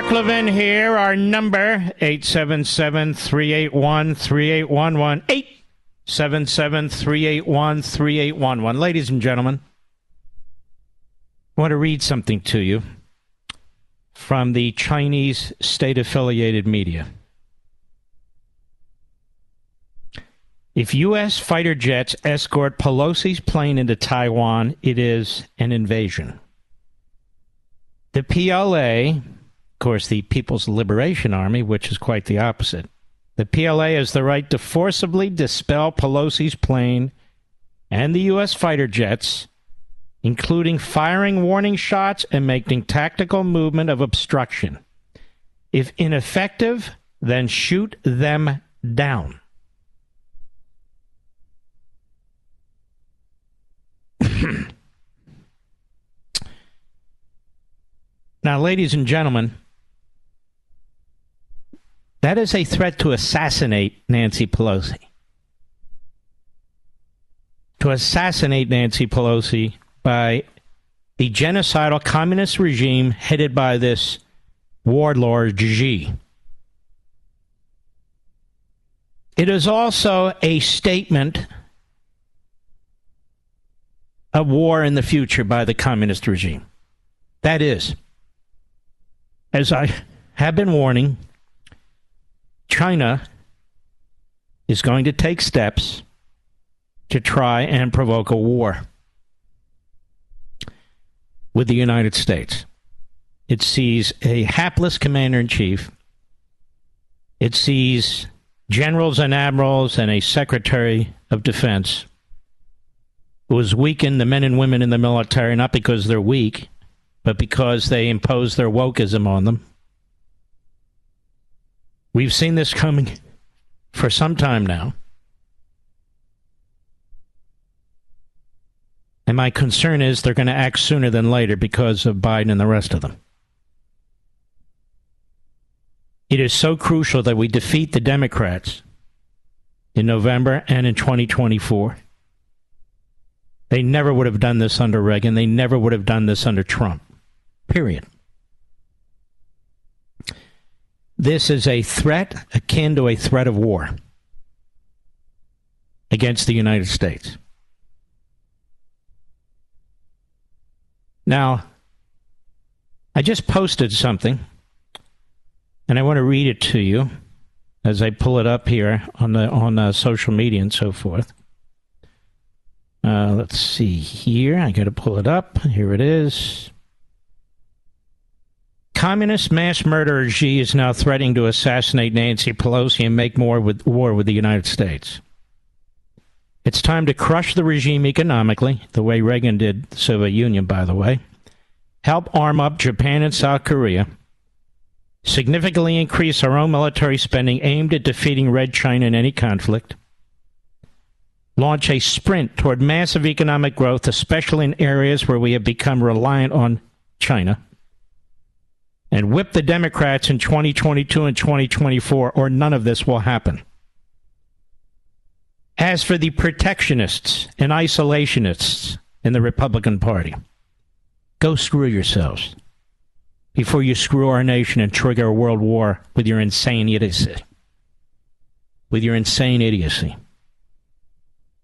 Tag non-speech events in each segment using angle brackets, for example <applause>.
Mark Levin here. Our number, 877-381-3811. 877-381-3811. Ladies and gentlemen, I want to read something to you from the Chinese state-affiliated media. If U.S. fighter jets escort Pelosi's plane into Taiwan, it is an invasion. The PLA, course, the People's Liberation Army, which is quite the opposite. The PLA has the right to forcibly dispel Pelosi's plane and the U.S. fighter jets, including firing warning shots and making tactical movement of obstruction. If ineffective, then shoot them down. <coughs> Now, ladies and gentlemen, that is a threat to assassinate Nancy Pelosi. To assassinate Nancy Pelosi by the genocidal communist regime headed by this warlord Xi. It is also a statement of war in the future by the communist regime. That is, as I have been warning, China is going to take steps to try and provoke a war with the United States. It sees a hapless commander in chief. It sees generals and admirals and a secretary of defense who has weakened the men and women in the military, not because they're weak, but because they impose their wokeism on them. We've seen this coming for some time now. And my concern is they're going to act sooner than later because of Biden and the rest of them. It is so crucial that we defeat the Democrats in November and in 2024. They never would have done this under Reagan. They never would have done this under Trump. Period. This is a threat akin to a threat of war against the United States. Now, I just posted something, and I want to read it to you as I pull it up here on the on uh, social media and so forth. Uh, let's see here. I got to pull it up. Here it is. Communist mass murderer Xi is now threatening to assassinate Nancy Pelosi and make more with war with the United States. It's time to crush the regime economically, the way Reagan did the Soviet Union, by the way. Help arm up Japan and South Korea. Significantly increase our own military spending aimed at defeating Red China in any conflict. Launch a sprint toward massive economic growth, especially in areas where we have become reliant on China. And whip the Democrats in 2022 and 2024, or none of this will happen. As for the protectionists and isolationists in the Republican Party, go screw yourselves before you screw our nation and trigger a world war with your insane idiocy. With your insane idiocy.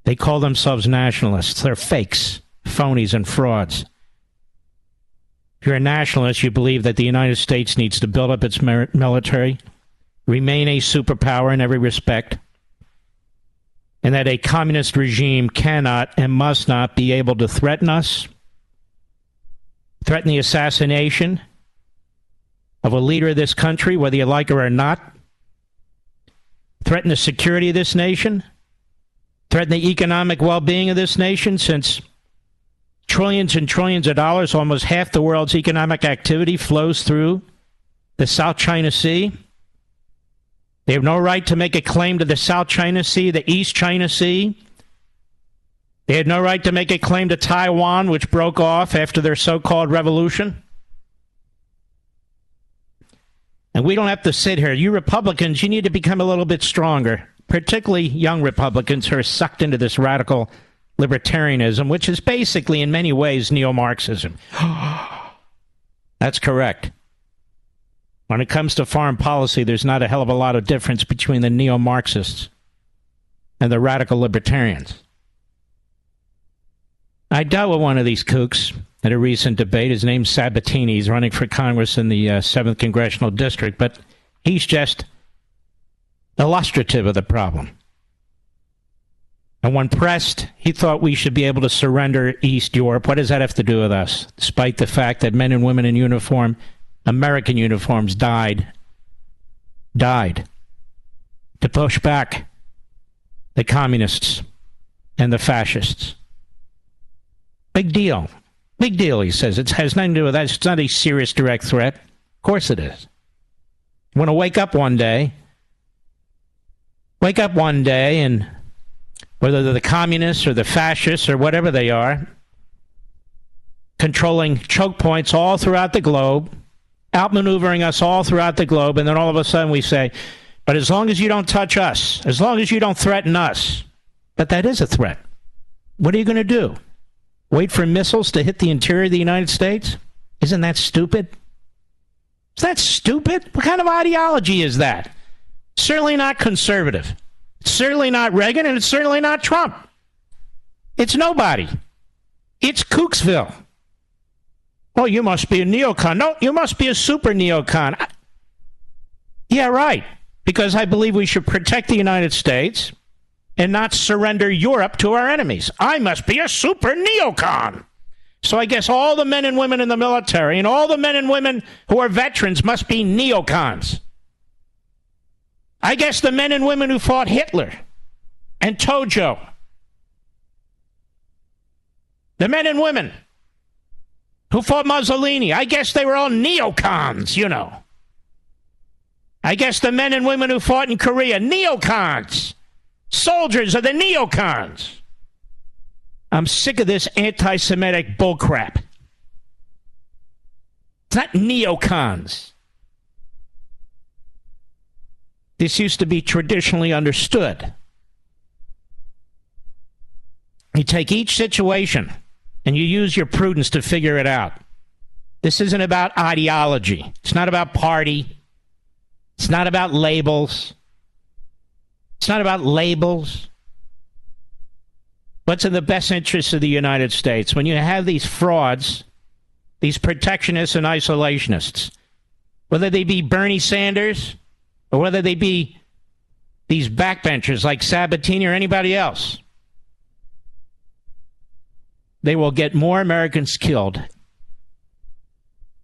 They call themselves nationalists. They're fakes, phonies, and frauds. You're a nationalist, you believe that the United States needs to build up its military, remain a superpower in every respect, and that a communist regime cannot and must not be able to threaten us, threaten the assassination of a leader of this country, whether you like her or not, threaten the security of this nation, threaten the economic well being of this nation, since trillions and trillions of dollars, almost half the world's economic activity, flows through the South China Sea. They have no right to make a claim to the South China Sea, the East China Sea. They had no right to make a claim to Taiwan, which broke off after their so called revolution. And we don't have to sit here. You Republicans, you need to become a little bit stronger, particularly young Republicans who are sucked into this radical libertarianism, which is basically, in many ways, neo Marxism. <gasps> That's correct. When it comes to foreign policy, there's not a hell of a lot of difference between the neo Marxists and the radical libertarians. I dealt with one of these kooks at a recent debate. His name's Sabatini. He's running for Congress in the uh, 7th Congressional District, but he's just illustrative of the problem. And when pressed, he thought we should be able to surrender East Europe. What does that have to do with us? Despite the fact that men and women in uniform American uniforms died, died to push back the communists and the fascists. Big deal. Big deal, he says. It has nothing to do with that. It's not a serious direct threat. Of course it is. You want to wake up one day, wake up one day, and whether they're the communists or the fascists or whatever they are, controlling choke points all throughout the globe, outmaneuvering us all throughout the globe, and then all of a sudden we say, but as long as you don't touch us, as long as you don't threaten us, but that is a threat. What are you going to do? Wait for missiles to hit the interior of the United States? Isn't that stupid? Is that stupid? What kind of ideology is that? Certainly not conservative. It's certainly not Reagan, and it's certainly not Trump. It's nobody. It's Kooksville. Oh, you must be a neocon. No, you must be a super neocon. Yeah, right. Because I believe we should protect the United States and not surrender Europe to our enemies. I must be a super neocon. So I guess all the men and women in the military and all the men and women who are veterans must be neocons. I guess the men and women who fought Hitler and Tojo, the men and women who fought Mussolini. I guess they were all neocons, you know. I guess the men and women who fought in Korea, neocons. Soldiers are the neocons. I'm sick of this anti Semitic bullcrap. It's not neocons. This used to be traditionally understood. You take each situation and you use your prudence to figure it out. This isn't about ideology. It's not about party. It's not about labels. It's not about labels. What's in the best interest of the United States? When you have these frauds, these protectionists and isolationists, whether they be Bernie Sanders or whether they be these backbenchers like Sabatini or anybody else, they will get more Americans killed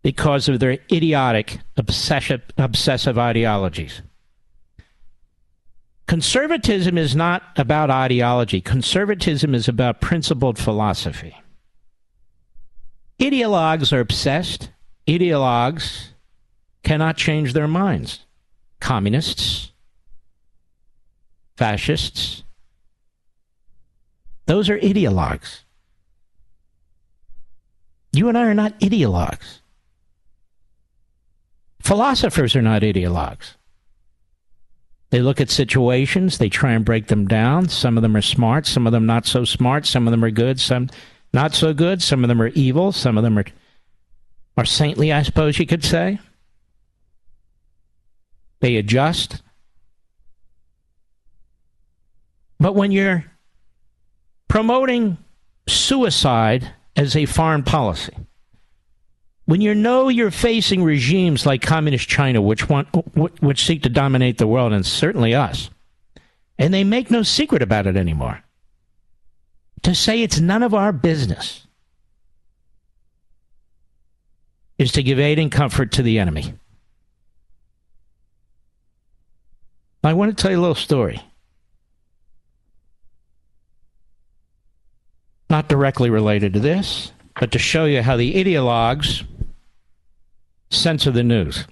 because of their idiotic, obsessive, obsessive ideologies. Conservatism is not about ideology. Conservatism is about principled philosophy. Ideologues are obsessed. Ideologues cannot change their minds. Communists, fascists, those are ideologues. You and I are not ideologues. Philosophers are not ideologues. They look at situations, they try and break them down. Some of them are smart, some of them not so smart, some of them are good, some not so good, some of them are evil, some of them are are saintly, I suppose you could say. They adjust. But when you're promoting suicide as a foreign policy, when you know you're facing regimes like communist China, which want which seek to dominate the world, and certainly us, and they make no secret about it anymore, to say it's none of our business is to give aid and comfort to the enemy. I want to tell you a little story. Not directly related to this, but to show you how the ideologues censor the news.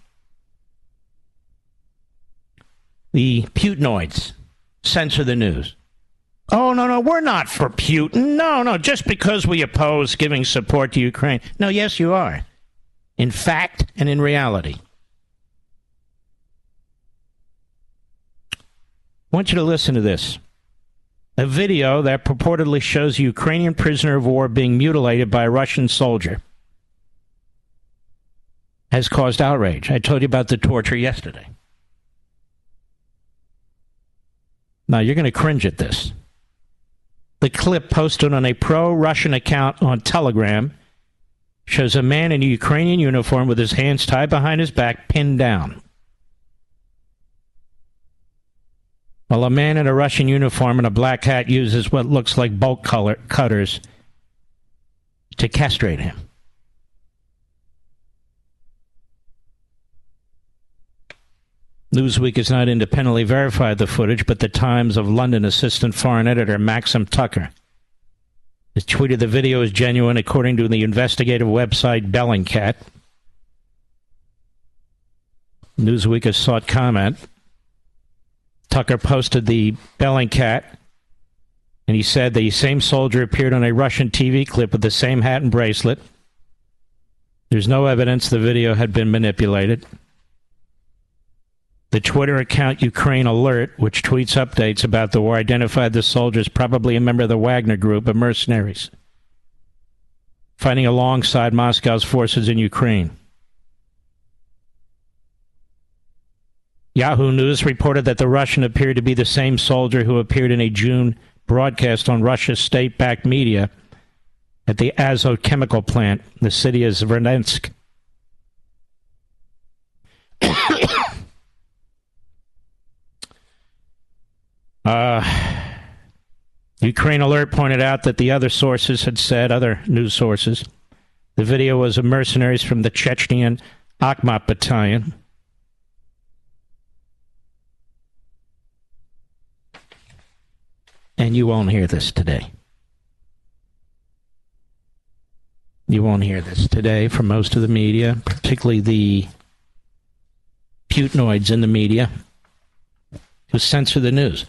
The Putinoids censor the news. Oh, no, no, we're not for Putin. No, no, just because we oppose giving support to Ukraine. No, yes, you are. In fact and in reality. I want you to listen to this. A video that purportedly shows a Ukrainian prisoner of war being mutilated by a Russian soldier has caused outrage. I told you about the torture yesterday. Now, you're going to cringe at this. The clip posted on a pro Russian account on Telegram shows a man in a Ukrainian uniform with his hands tied behind his back, pinned down. While a man in a Russian uniform and a black hat uses what looks like bolt color cutters to castrate him. Newsweek has not independently verified the footage, but the Times of London assistant foreign editor Maxim Tucker has tweeted the video is genuine according to the investigative website Bellingcat. Newsweek has sought comment. Tucker posted the Bellingcat, and he said the same soldier appeared on a Russian TV clip with the same hat and bracelet. There's no evidence the video had been manipulated. The Twitter account Ukraine Alert, which tweets updates about the war, identified the soldier as probably a member of the Wagner group of mercenaries fighting alongside Moscow's forces in Ukraine. Yahoo News reported that the Russian appeared to be the same soldier who appeared in a June broadcast on Russia's state backed media at the Azot chemical plant, the city of Zvernensk. <coughs> uh, Ukraine Alert pointed out that the other sources had said, other news sources, the video was of mercenaries from the Chechenian Akhmat Battalion And you won't hear this today. You won't hear this today from most of the media, particularly the Putinoids in the media who censor the news.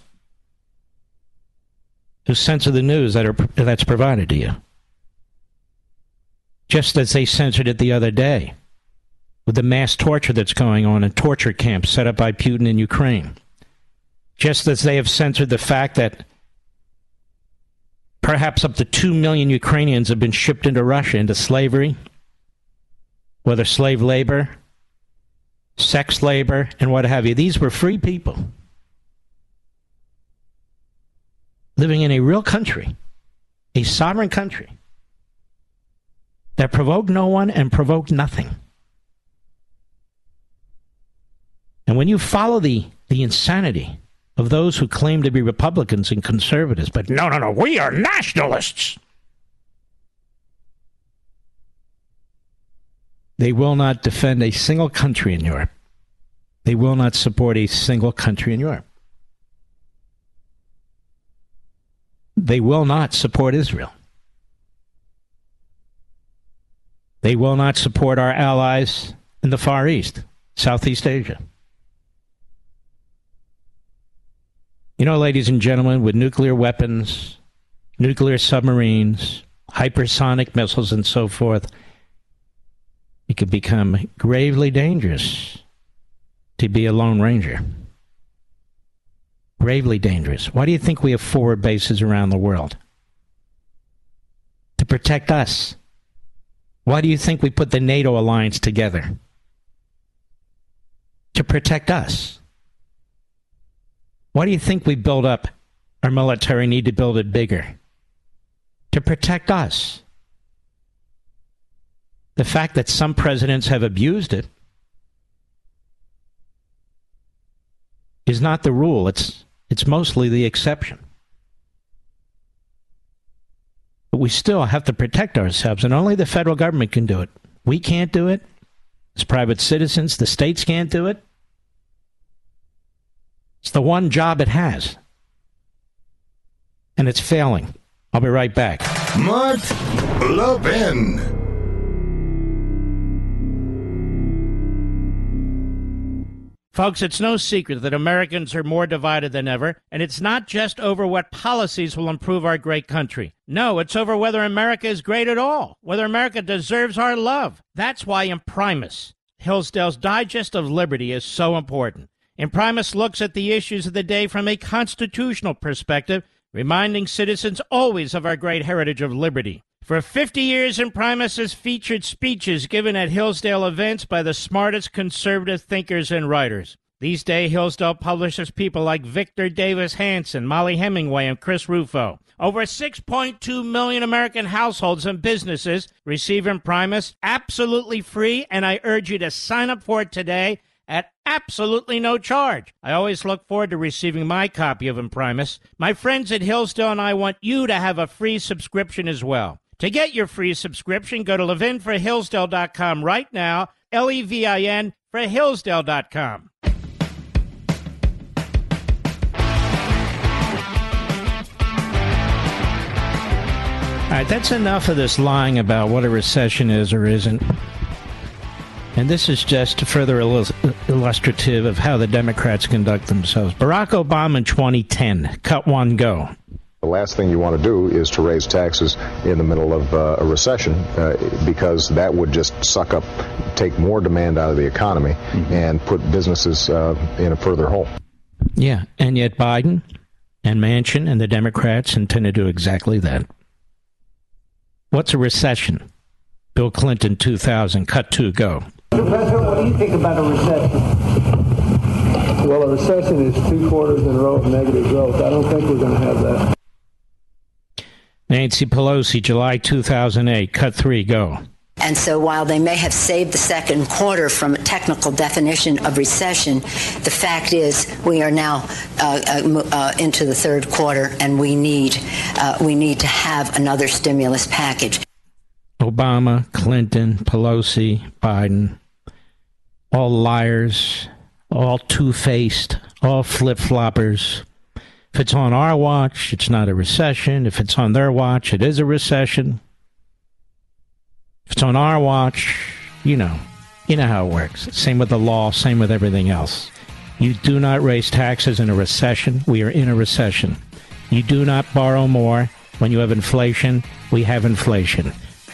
Who censor the news that are that's provided to you. Just as they censored it the other day with the mass torture that's going on in torture camps set up by Putin in Ukraine. Just as they have censored the fact that Perhaps up to 2 million Ukrainians have been shipped into Russia into slavery, whether slave labor, sex labor, and what have you. These were free people living in a real country, a sovereign country that provoked no one and provoked nothing. And when you follow the, the insanity of those who claim to be Republicans and conservatives. But no, no, no, we are nationalists. They will not defend a single country in Europe. They will not support a single country in Europe. they will not support Israel. They will not support our allies in the Far East, Southeast Asia. You know, ladies and gentlemen, with nuclear weapons, nuclear submarines, hypersonic missiles, and so forth, it could become gravely dangerous to be a Lone Ranger. Gravely dangerous. Why do you think we have forward bases around the world? To protect us. Why do you think we put the NATO alliance together? To protect us. Why do you think we build up our military, need to build it bigger? To protect us. The fact that some presidents have abused it is not the rule. It's it's mostly the exception. But we still have to protect ourselves, and only the federal government can do it. We can't do it. As private citizens, the states can't do it. It's the one job it has. And it's failing. I'll be right back. Mark Levin. Folks, it's no secret that Americans are more divided than ever, and it's not just over what policies will improve our great country. No, it's over whether America is great at all, whether America deserves our love. That's why Imprimis, Hillsdale's Digest of Liberty, is so important. Imprimis looks at the issues of the day from a constitutional perspective, reminding citizens always of our great heritage of liberty. For 50 years, Imprimis has featured speeches given at Hillsdale events by the smartest conservative thinkers and writers. These days, Hillsdale publishes people like Victor Davis Hanson, Mollie Hemingway, and Chris Rufo. Over 6.2 million American households and businesses receive Imprimis absolutely free, and I urge you to sign up for it today at absolutely no charge. I always look forward to receiving my copy of Imprimis. My friends at Hillsdale and I want you to have a free subscription as well. To get your free subscription, go to levinforhillsdale.com right now, L E V I N for Hillsdale.com. All right, that's enough of this lying about what a recession is or isn't. And this is just further illustrative of how the Democrats conduct themselves. Barack Obama in 2010, cut one, go. The last thing you want to do is to raise taxes in the middle of uh, a recession uh, because that would just suck up, take more demand out of the economy mm-hmm. and put businesses uh, in a further hole. Yeah, and yet Biden and Manchin and the Democrats intend to do exactly that. What's a recession? Bill Clinton 2000, cut two, go. Mr. President, what do you think about a recession? Well, a recession is two quarters in a row of negative growth. I don't think we're going to have that. Nancy Pelosi, July 2008, cut three, go. And so while they may have saved the second quarter from a technical definition of recession, the fact is we are now uh, uh, uh, into the third quarter and we need, uh, we need to have another stimulus package. Obama, Clinton, Pelosi, Biden, all liars, all two faced, all flip floppers. If it's on our watch, it's not a recession. If it's on their watch, it is a recession. If it's on our watch, you know, you know how it works. Same with the law, same with everything else. You do not raise taxes in a recession. We are in a recession. You do not borrow more when you have inflation. We have inflation.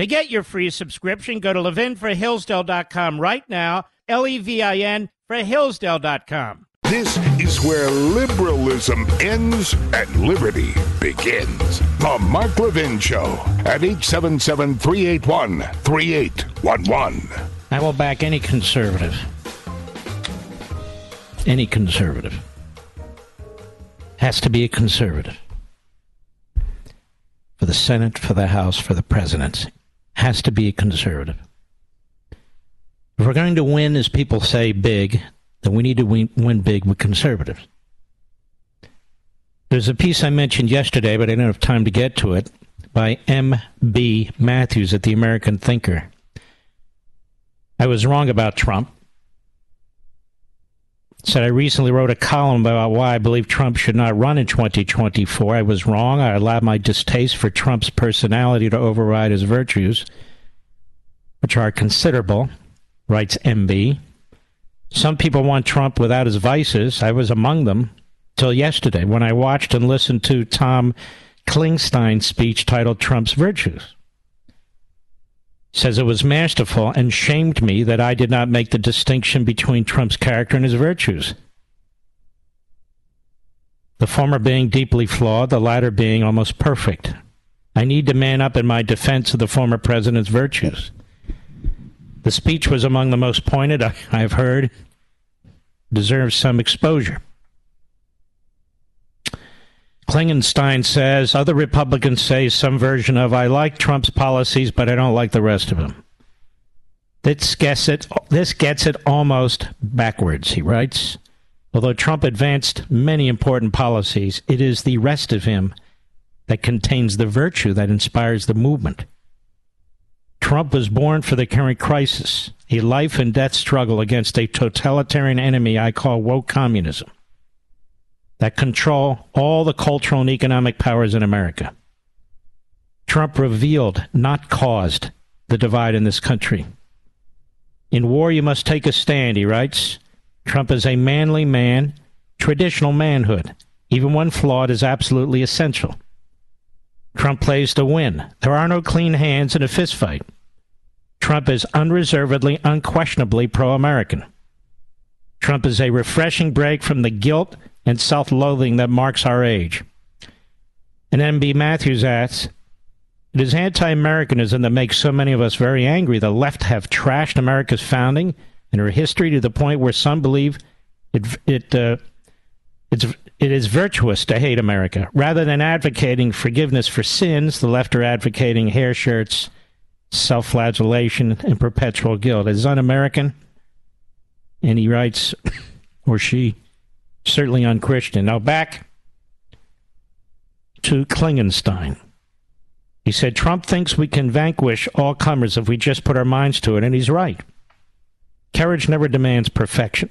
To get your free subscription, go to levinforhillsdale.com right now, L E V I N for Hillsdale.com. This is where liberalism ends and liberty begins. The Mark Levin Show at 877 381 3811. I will back any conservative. Any conservative. Has to be a conservative. For the Senate, for the House, for the presidency. Has to be a conservative. If we're going to win, as people say, big, then we need to win, win big with conservatives. There's a piece I mentioned yesterday, but I don't have time to get to it, by M.B. Matthews at the American Thinker. I was wrong about Trump. Said I recently wrote a column about why I believe Trump should not run in 2024. I was wrong. I allowed my distaste for Trump's personality to override his virtues, which are considerable, writes MB. Some people want Trump without his vices. I was among them till yesterday when I watched and listened to Tom Klingenstein's speech titled Trump's Virtues. Says it was masterful and shamed me that I did not make the distinction between Trump's character and his virtues. The former being deeply flawed, the latter being almost perfect. I need to man up in my defense of the former president's virtues. The speech was among the most pointed I, have heard, deserves some exposure. Klingenstein says other Republicans say some version of I like Trump's policies, but I don't like the rest of them. This gets it, this gets it almost backwards, he writes. Although Trump advanced many important policies, it is the rest of him that contains the virtue that inspires the movement. Trump was born for the current crisis, a life and death struggle against a totalitarian enemy I call woke communism that control all the cultural and economic powers in America. Trump revealed, not caused, the divide in this country. In war, you must take a stand, he writes. Trump is a manly man, traditional manhood, even when flawed, is absolutely essential. Trump plays to win. There are no clean hands in a fistfight. Trump is unreservedly, unquestionably pro American. Trump is a refreshing break from the guilt and self loathing that marks our age. And M.B. Matthews asks, It is anti Americanism that makes so many of us very angry. The left have trashed America's founding and her history to the point where some believe it, it, uh, it's, it is virtuous to hate America. Rather than advocating forgiveness for sins, the left are advocating hair shirts, self flagellation, and perpetual guilt. It is un American. And he writes, or she, certainly unchristian. Now back to Klingenstein. He said Trump thinks we can vanquish all comers if we just put our minds to it, and he's right. Courage never demands perfection.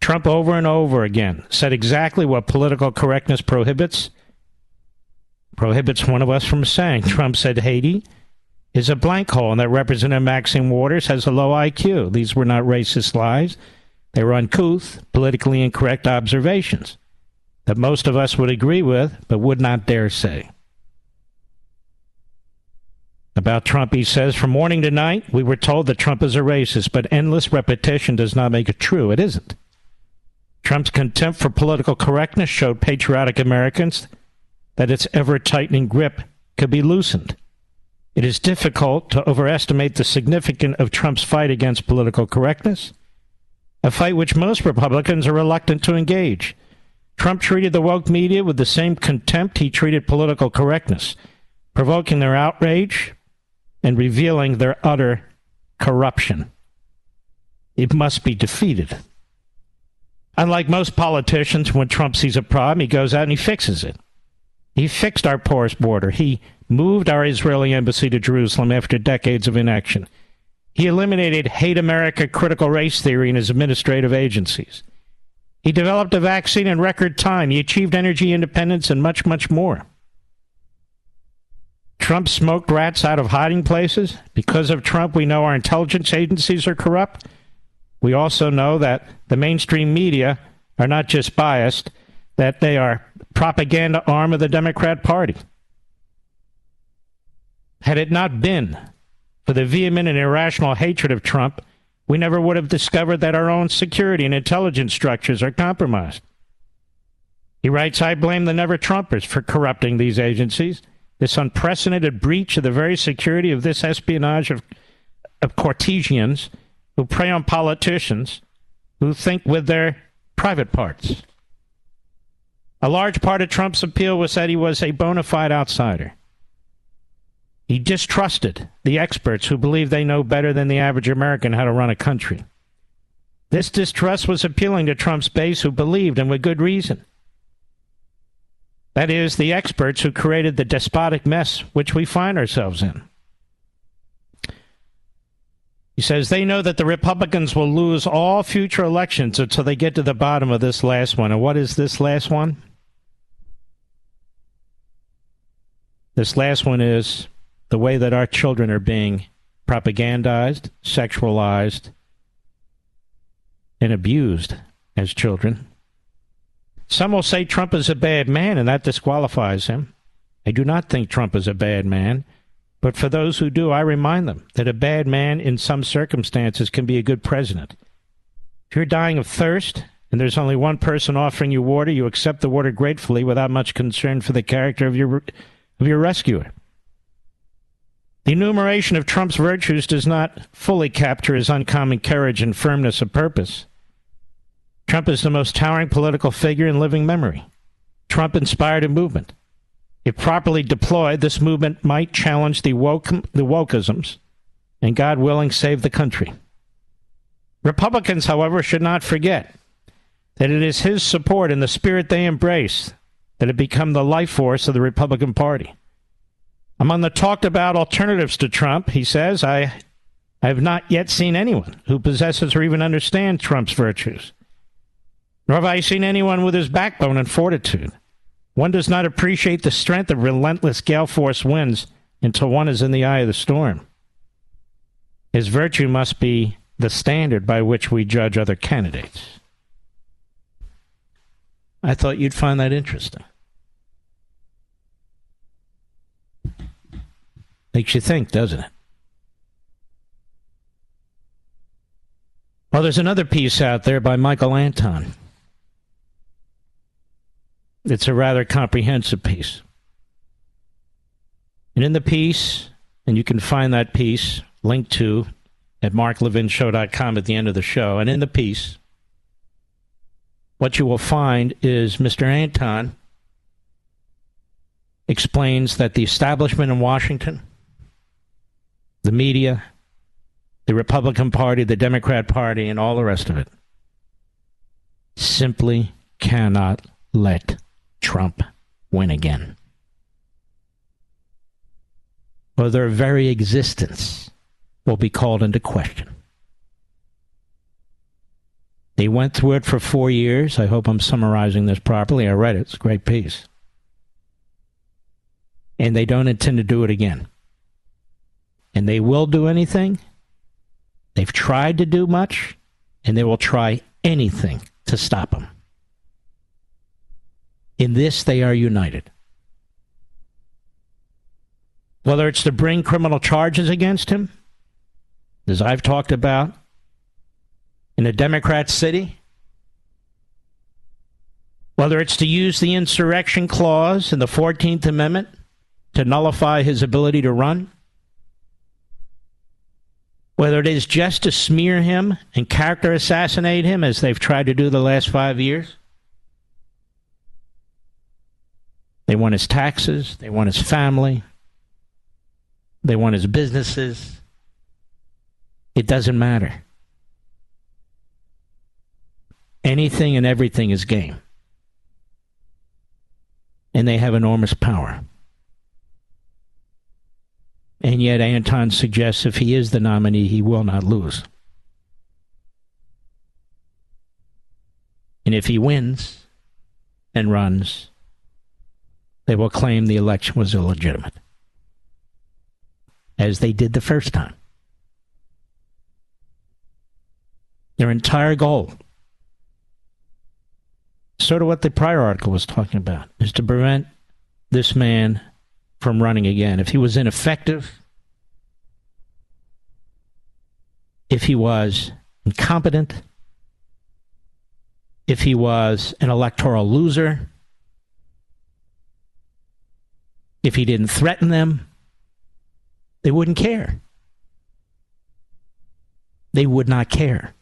Trump over and over again said exactly what political correctness prohibits. Prohibits one of us from saying. <laughs> Trump said Haiti is a blank hole and that Representative Maxine Waters has a low IQ. These were not racist lies. They were uncouth, politically incorrect observations that most of us would agree with but would not dare say. About Trump, he says, from morning to night, we were told that Trump is a racist, but endless repetition does not make it true. It isn't. Trump's contempt for political correctness showed patriotic Americans that its ever tightening grip could be loosened. It is difficult to overestimate the significance of Trump's fight against political correctness a fight which most Republicans are reluctant to engage. Trump treated the woke media with the same contempt he treated political correctness, provoking their outrage and revealing their utter corruption. It must be defeated. Unlike most politicians, when Trump sees a problem, he goes out and he fixes it. He fixed our porous border. He moved our Israeli embassy to Jerusalem after decades of inaction. He eliminated hate America critical race theory in his administrative agencies. He developed a vaccine in record time. He achieved energy independence and much, much more. Trump smoked rats out of hiding places. Because of Trump, we know our intelligence agencies are corrupt. We also know that the mainstream media are not just biased, that they are propaganda arm of the Democrat Party. Had it not been for the vehement and irrational hatred of Trump, we never would have discovered that our own security and intelligence structures are compromised. He writes, I blame the never Trumpers for corrupting these agencies. This unprecedented breach of the very security of this espionage of, of Cartesians who prey on politicians who think with their private parts. A large part of Trump's appeal was that he was a bona fide outsider. He distrusted the experts who believe they know better than the average American how to run a country. This distrust was appealing to Trump's base who believed, and with good reason, that is, the experts who created the despotic mess which we find ourselves in. He says they know that the Republicans will lose all future elections until they get to the bottom of this last one. And what is this last one? This last one is the way that our children are being propagandized, sexualized, and abused as children. Some will say Trump is a bad man and that disqualifies him. I do not think Trump is a bad man. But for those who do, I remind them that a bad man in some circumstances can be a good president. If you're dying of thirst and there's only one person offering you water, you accept the water gratefully without much concern for the character of your of your rescuer. The enumeration of Trump's virtues does not fully capture his uncommon courage and firmness of purpose. Trump is the most towering political figure in living memory. Trump inspired a movement. If properly deployed, this movement might challenge the, woke, the wokeisms and, God willing, save the country. Republicans, however, should not forget that it is his support and the spirit they embrace that have become the life force of the Republican Party. Among the talked about alternatives to Trump, he says, I, I have not yet seen anyone who possesses or even understands Trump's virtues nor have I seen anyone with his backbone and fortitude. One does not appreciate the strength of relentless gale force winds until one is in the eye of the storm. His virtue must be the standard by which we judge other candidates. I thought you'd find that interesting. Makes you think, doesn't it? Well, there's another piece out there by Michael Anton. It's a rather comprehensive piece. And in the piece, and you can find that piece linked to at marklevinshow.com at the end of the show. And in the piece, what you will find is Mr. Anton explains that the establishment in Washington, the media, the Republican Party, the Democrat Party, and all the rest of it simply cannot let Trump win again. Or their very existence will be called into question. They went through it for four years. I hope I'm summarizing this properly. I read it, it's a great piece. And they don't intend to do it again. And they will do anything. They've tried to do much, and they will try anything to stop them. In this, they are united. Whether it's to bring criminal charges against him, as I've talked about, in a Democrat city, whether it's to use the insurrection clause in the 14th Amendment to nullify his ability to run, whether it is just to smear him and character assassinate him as they've tried to do the last five years, They want his taxes, they want his family, they want his businesses. It doesn't matter. Anything and everything is game. And they have enormous power. And yet, Anton suggests if he is the nominee, he will not lose. And if he wins and runs, they will claim the election was illegitimate, as they did the first time. Their entire goal, sort of what the prior article was talking about, is to prevent this man from running again. If he was ineffective, if he was incompetent, if he was an electoral loser, if he didn't threaten them, they wouldn't care. They would not care.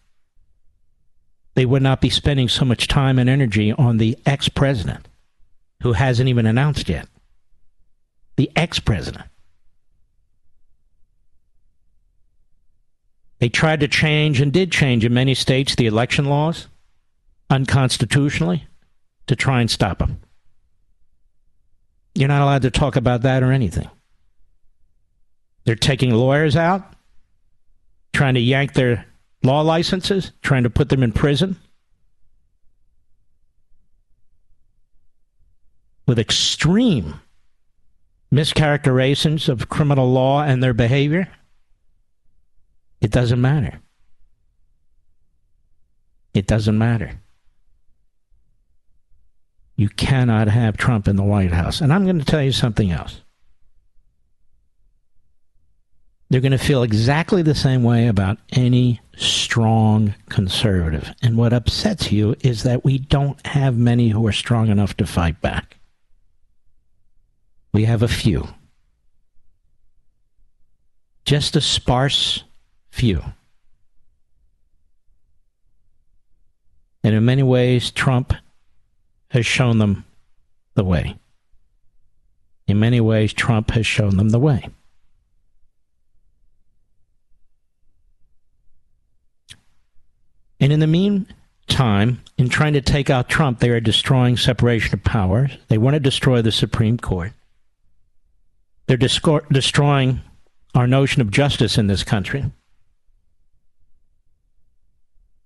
They would not be spending so much time and energy on the ex president who hasn't even announced yet. The ex president. They tried to change and did change in many states the election laws unconstitutionally to try and stop him. You're not allowed to talk about that or anything. They're taking lawyers out, trying to yank their law licenses, trying to put them in prison. With extreme mischaracterizations of criminal law and their behavior, it doesn't matter. It doesn't matter. You cannot have Trump in the White House. And I'm going to tell you something else. They're going to feel exactly the same way about any strong conservative. And what upsets you is that we don't have many who are strong enough to fight back. We have a few. Just a sparse few. And in many ways, Trump has shown them the way. In many ways, Trump has shown them the way. And in the meantime, in trying to take out Trump, they are destroying separation of powers. They want to destroy the Supreme Court. They're destroying our notion of justice in this country.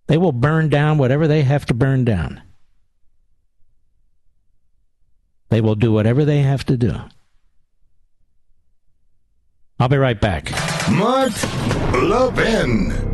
They will burn down whatever they have to burn down. They will do whatever they have to do. I'll be right back. Mark Levin.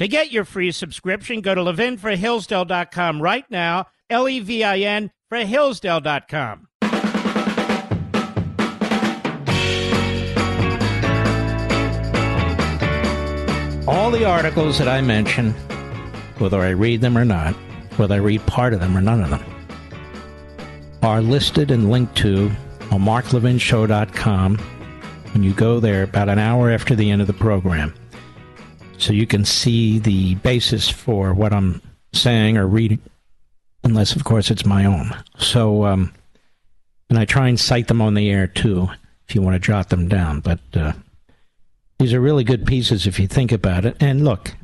To get your free subscription, go to levinforhillsdale.com right now, L E V I N for Hillsdale.com. All the articles that I mention, whether I read them or not, whether I read part of them or none of them, are listed and linked to on marklevinshow.com when you go there about an hour after the end of the program so you can see the basis for what I'm saying or reading, unless, of course, it's my own. So, um, and I try and cite them on the air too, if you want to jot them down. But uh, these are really good pieces if you think about it. And look,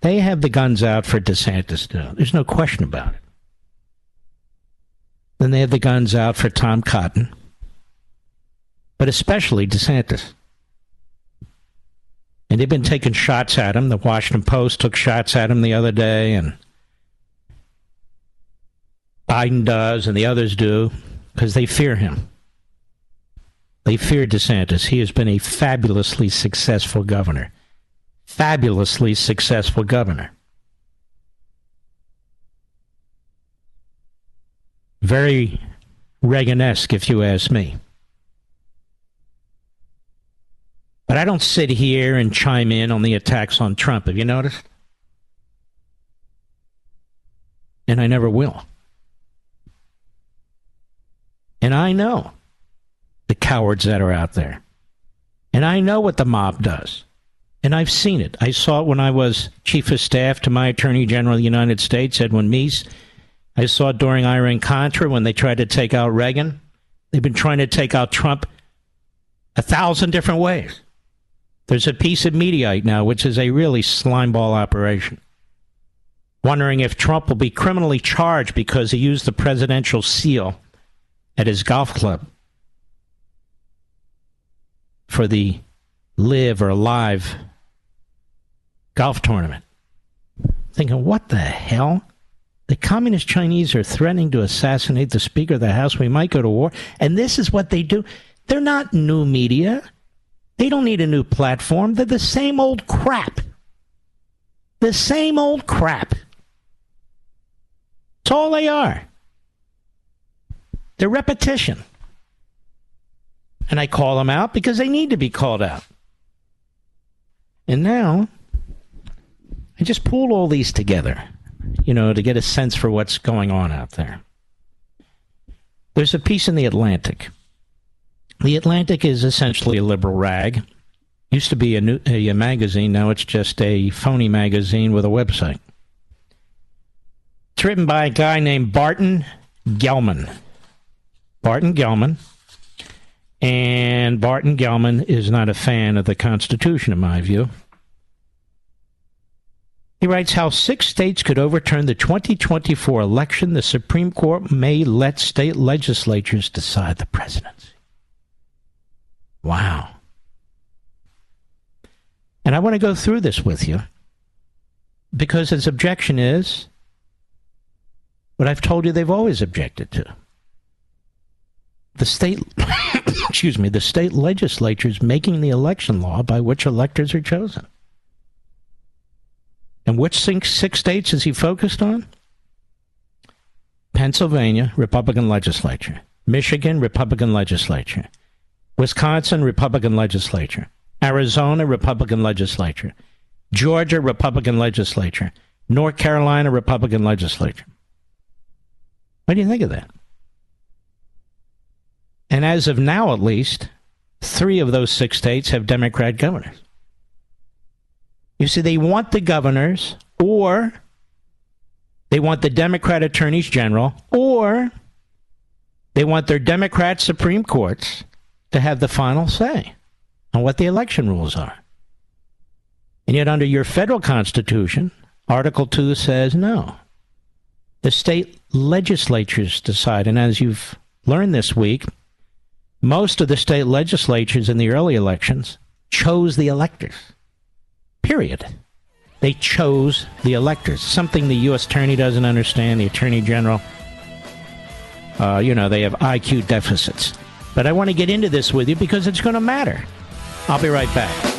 they have the guns out for DeSantis too. There's no question about it. Then they have the guns out for Tom Cotton, but especially DeSantis. And they've been taking shots at him. The Washington Post took shots at him the other day, and Biden does, and the others do, because they fear him. They fear DeSantis. He has been a fabulously successful governor. Fabulously successful governor. Very Reagan-esque, if you ask me. But I don't sit here and chime in on the attacks on Trump. Have you noticed? and I never will. And I know the cowards that are out there. And I know what the mob does. And I've seen it. I saw it when I was chief of staff to my Attorney General of the United States, Edwin Meese. I saw it during Iran Contra when they tried to take out Reagan. They've been trying to take out Trump a thousand different ways. There's a piece of Mediaite now, which is a really slimeball operation. Wondering if Trump will be criminally charged because he used the presidential seal at his golf club for the LIV or LIV golf tournament. Thinking, what the hell? The communist Chinese are threatening to assassinate the Speaker of the House. We might go to war. And this is what they do. They're not new media. They don't need a new platform. They're the same old crap. The same old crap. That's all they are. They're repetition. And I call them out because they need to be called out. And now, I just pulled all these together, you know, to get a sense for what's going on out there. There's a piece in The Atlantic. The Atlantic is essentially a liberal rag. Used to be a, new, a, magazine, now it's just a phony magazine with a website. It's written by a guy named Barton Gellman. Barton Gellman. And Barton Gellman is not a fan of the Constitution, in my view. He writes how six states could overturn the 2024 election. The Supreme Court may let state legislatures decide the presidency. Wow. And I want to go through this with you because his objection is what I've told you they've always objected to. The state, <coughs> excuse me, the state legislature is making the election law by which electors are chosen. And which six states is he focused on? Pennsylvania, Republican legislature. Michigan, Republican legislature. Wisconsin, Republican legislature. Arizona, Republican legislature. Georgia, Republican legislature. North Carolina, Republican legislature. What do you think of that? And as of now, at least, three of those six states have Democrat governors. You see, they want the governors, or they want the Democrat attorneys general, or they want their Democrat Supreme Courts to have the final say on what the election rules are. And yet, under your federal constitution, Article 2 says no. The state legislatures decide. And as you've learned this week, most of the state legislatures in the early elections chose the electors. Period. They chose the electors. Something the U.S. Attorney doesn't understand, the Attorney General. Uh, you know, they have IQ deficits. But I want to get into this with you because it's going to matter. I'll be right back.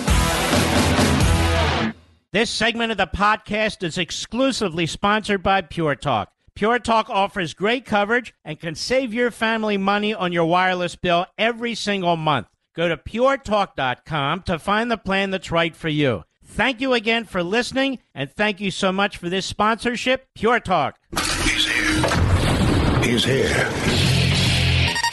This segment of the podcast is exclusively sponsored by Pure Talk. Pure Talk offers great coverage and can save your family money on your wireless bill every single month. Go to puretalk.com to find the plan that's right for you. Thank you again for listening, and thank you so much for this sponsorship, Pure Talk. He's here. He's here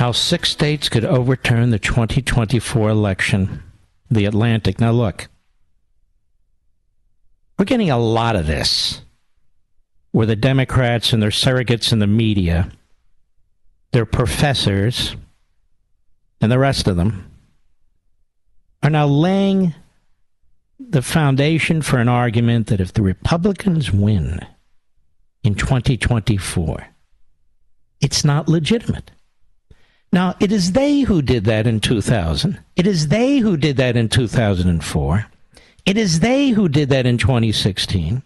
how six states could overturn the 2024 election, the Atlantic. Now, look, we're getting a lot of this where the Democrats and their surrogates in the media, their professors, and the rest of them are now laying the foundation for an argument that if the Republicans win in 2024, it's not legitimate. Now, it is they who did that in 2000. It is they who did that in 2004. It is they who did that in 2016.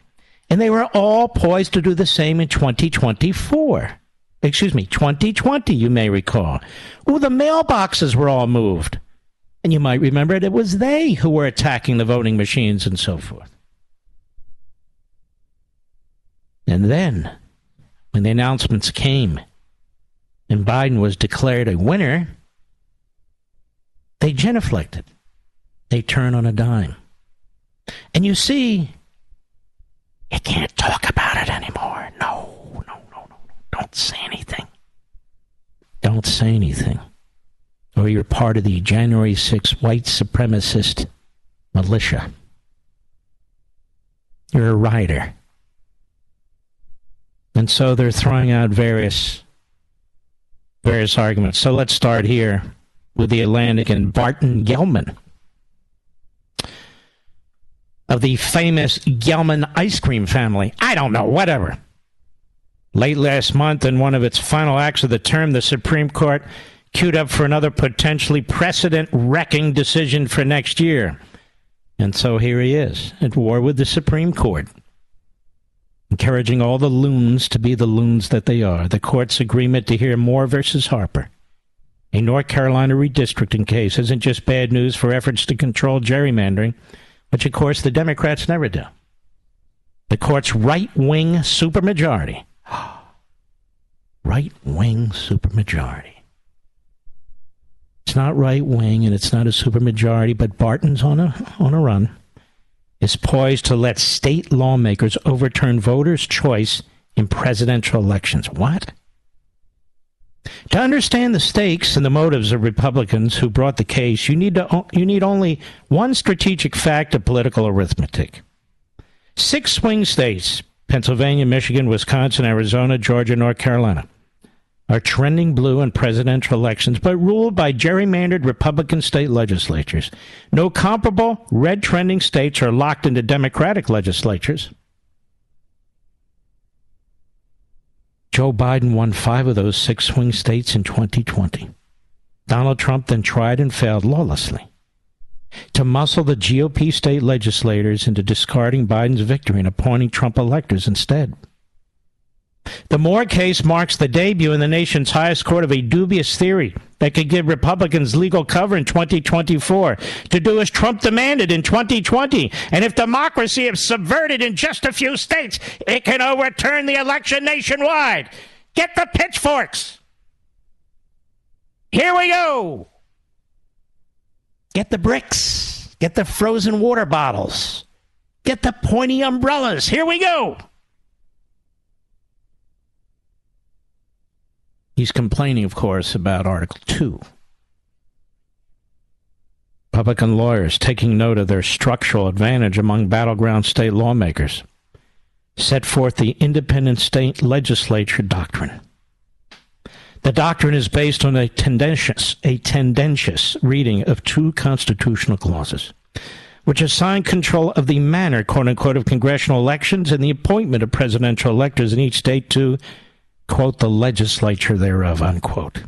And they were all poised to do the same in 2024. Excuse me, 2020, you may recall. Oh, the mailboxes were all moved. And you might remember it, it was they who were attacking the voting machines and so forth. And then, when the announcements came and Biden was declared a winner, they genuflected. They turn on a dime. And you see, you can't talk about it anymore. No, no, no, no. Don't say anything. Don't say anything. Or you're part of the January 6th white supremacist militia. You're a rioter. And so they're throwing out various various arguments. So let's start here with the Atlantic and Barton Gellman of the famous Gellman ice cream family. I don't know, whatever. Late last month, in one of its final acts of the term, the Supreme Court queued up for another potentially precedent wrecking decision for next year. And so here he is, at war with the Supreme Court, encouraging all the loons to be the loons that they are. The court's agreement to hear Moore versus Harper, a North Carolina redistricting case, isn't just bad news for efforts to control gerrymandering which of course the Democrats never do. The court's right wing supermajority. <gasps> right wing supermajority. It's not right wing and it's not a supermajority, but Barton's on a on a run. Is poised to let state lawmakers overturn voters' choice in presidential elections. What? To understand the stakes and the motives of Republicans who brought the case, you need to you need only one strategic fact of political arithmetic. Six swing states, Pennsylvania, Michigan, Wisconsin, Arizona, Georgia, North Carolina, are trending blue in presidential elections, but ruled by gerrymandered Republican state legislatures. No comparable red trending states are locked into Democratic legislatures. Joe Biden won five of those six swing states in 2020. Donald Trump then tried and failed lawlessly to muscle the GOP state legislators into discarding Biden's victory and appointing Trump electors instead. The Moore case marks the debut in the nation's highest court of a dubious theory that could give Republicans legal cover in 2024 to do as Trump demanded in 2020. And if democracy is subverted in just a few states, it can overturn the election nationwide. Get the pitchforks. Here we go. Get the bricks. Get the frozen water bottles. Get the pointy umbrellas. Here we go. He's complaining, of course, about Article 2. Republican lawyers taking note of their structural advantage among battleground state lawmakers set forth the independent state legislature doctrine. The doctrine is based on a tendentious, a tendentious reading of two constitutional clauses, which assign control of the manner, quote unquote, of congressional elections and the appointment of presidential electors in each state to quote, the legislature thereof, unquote.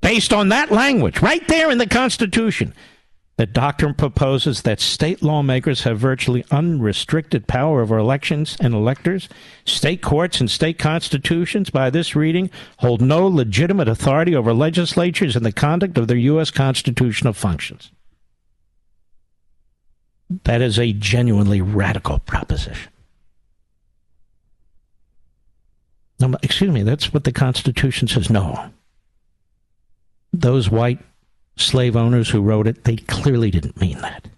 Based on that language, right there in the Constitution, the doctrine proposes that state lawmakers have virtually unrestricted power over elections and electors. State courts and state constitutions, by this reading, hold no legitimate authority over legislatures in the conduct of their U.S. constitutional functions. That is a genuinely radical proposition. Excuse me, that's what the Constitution says. No. Those white slave owners who wrote it, they clearly didn't mean that.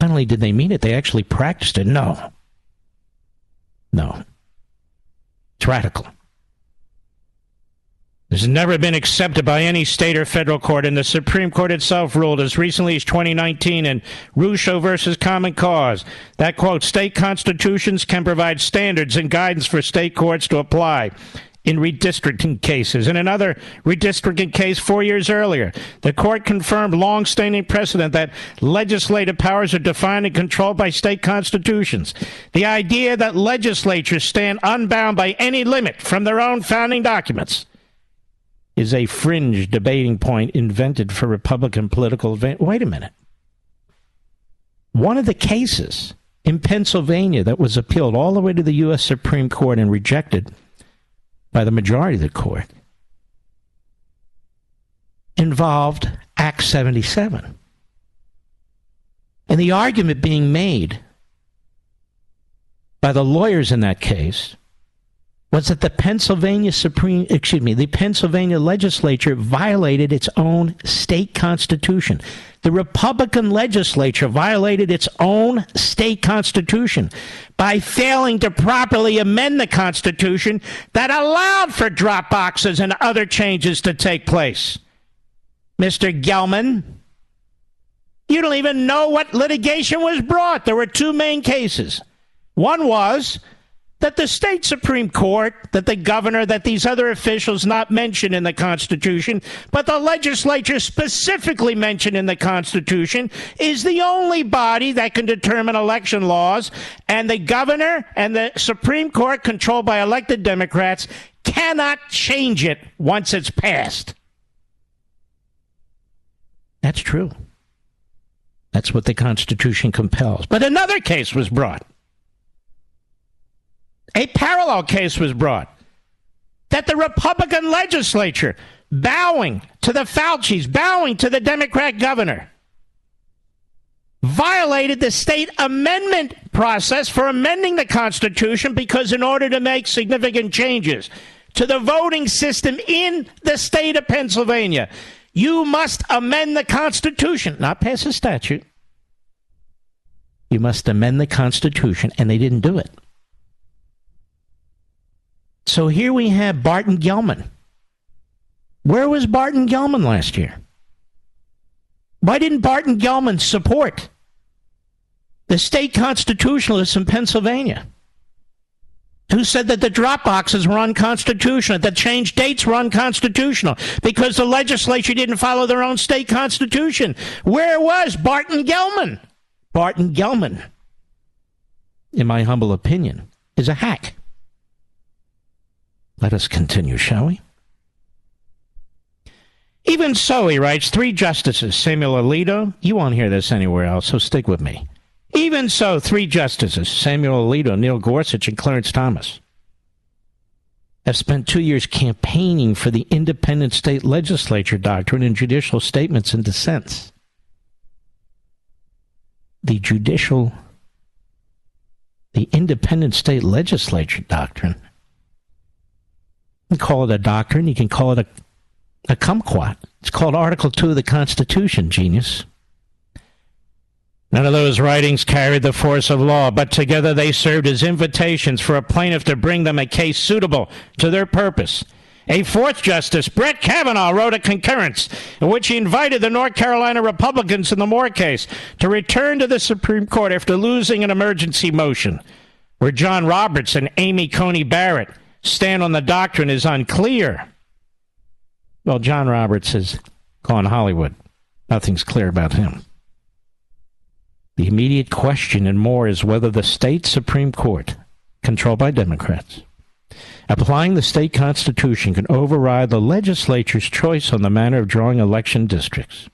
Not only did they mean it, they actually practiced it. No. No. It's radical. Has never been accepted by any state or federal court, and the Supreme Court itself ruled as recently as 2019 in Rucho versus Common Cause that, quote, state constitutions can provide standards and guidance for state courts to apply in redistricting cases. In another redistricting case four years earlier, the court confirmed long-standing precedent that legislative powers are defined and controlled by state constitutions. The idea that legislatures stand unbound by any limit from their own founding documents is a fringe debating point invented for Republican political advantage. Wait a minute. One of the cases in Pennsylvania that was appealed all the way to the U.S. Supreme Court and rejected by the majority of the court involved Act 77. And the argument being made by the lawyers in that case was that the Pennsylvania Supreme, excuse me, the Pennsylvania legislature violated its own state constitution. The Republican legislature violated its own state constitution by failing to properly amend the constitution that allowed for drop boxes and other changes to take place. Mr. Gellman, you don't even know what litigation was brought. There were two main cases. One was that the state Supreme Court, that the governor, that these other officials not mentioned in the Constitution, but the legislature specifically mentioned in the Constitution, is the only body that can determine election laws, and the governor and the Supreme Court, controlled by elected Democrats, cannot change it once it's passed. That's true. That's what the Constitution compels. But another case was brought a parallel case was brought that the Republican legislature, bowing to the Fauci's, bowing to the Democrat governor, violated the state amendment process for amending the Constitution because, in order to make significant changes to the voting system in the state of Pennsylvania, you must amend the Constitution, not pass a statute. You must amend the Constitution, and they didn't do it. So here we have Barton Gellman. Where was Barton Gellman last year? Why didn't Barton Gellman support the state constitutionalists in Pennsylvania who said that the drop boxes were unconstitutional, that change dates were unconstitutional because the legislature didn't follow their own state constitution? Where was Barton Gellman? Barton Gellman, in my humble opinion, is a hack. Let us continue, shall we? Even so, he writes, three justices, Samuel Alito, you won't hear this anywhere else, so stick with me. Even so, three justices, Samuel Alito, Neil Gorsuch, and Clarence Thomas, have spent two years campaigning for the independent state legislature doctrine in judicial statements and dissents. The judicial, the independent state legislature doctrine can call it a doctrine. You can call it a, a kumquat. It's called Article 2 of the Constitution, genius. None of those writings carried the force of law, but together they served as invitations for a plaintiff to bring them a case suitable to their purpose. A fourth justice, Brett Kavanaugh, wrote a concurrence in which he invited the North Carolina Republicans in the Moore case to return to the Supreme Court after losing an emergency motion, where John Roberts and Amy Coney Barrett stand on the doctrine is unclear. Well, John Roberts has gone Hollywood. Nothing's clear about him. The immediate question and Moore is whether the state Supreme Court, controlled by Democrats, applying the state constitution can override the legislature's choice on the manner of drawing election districts.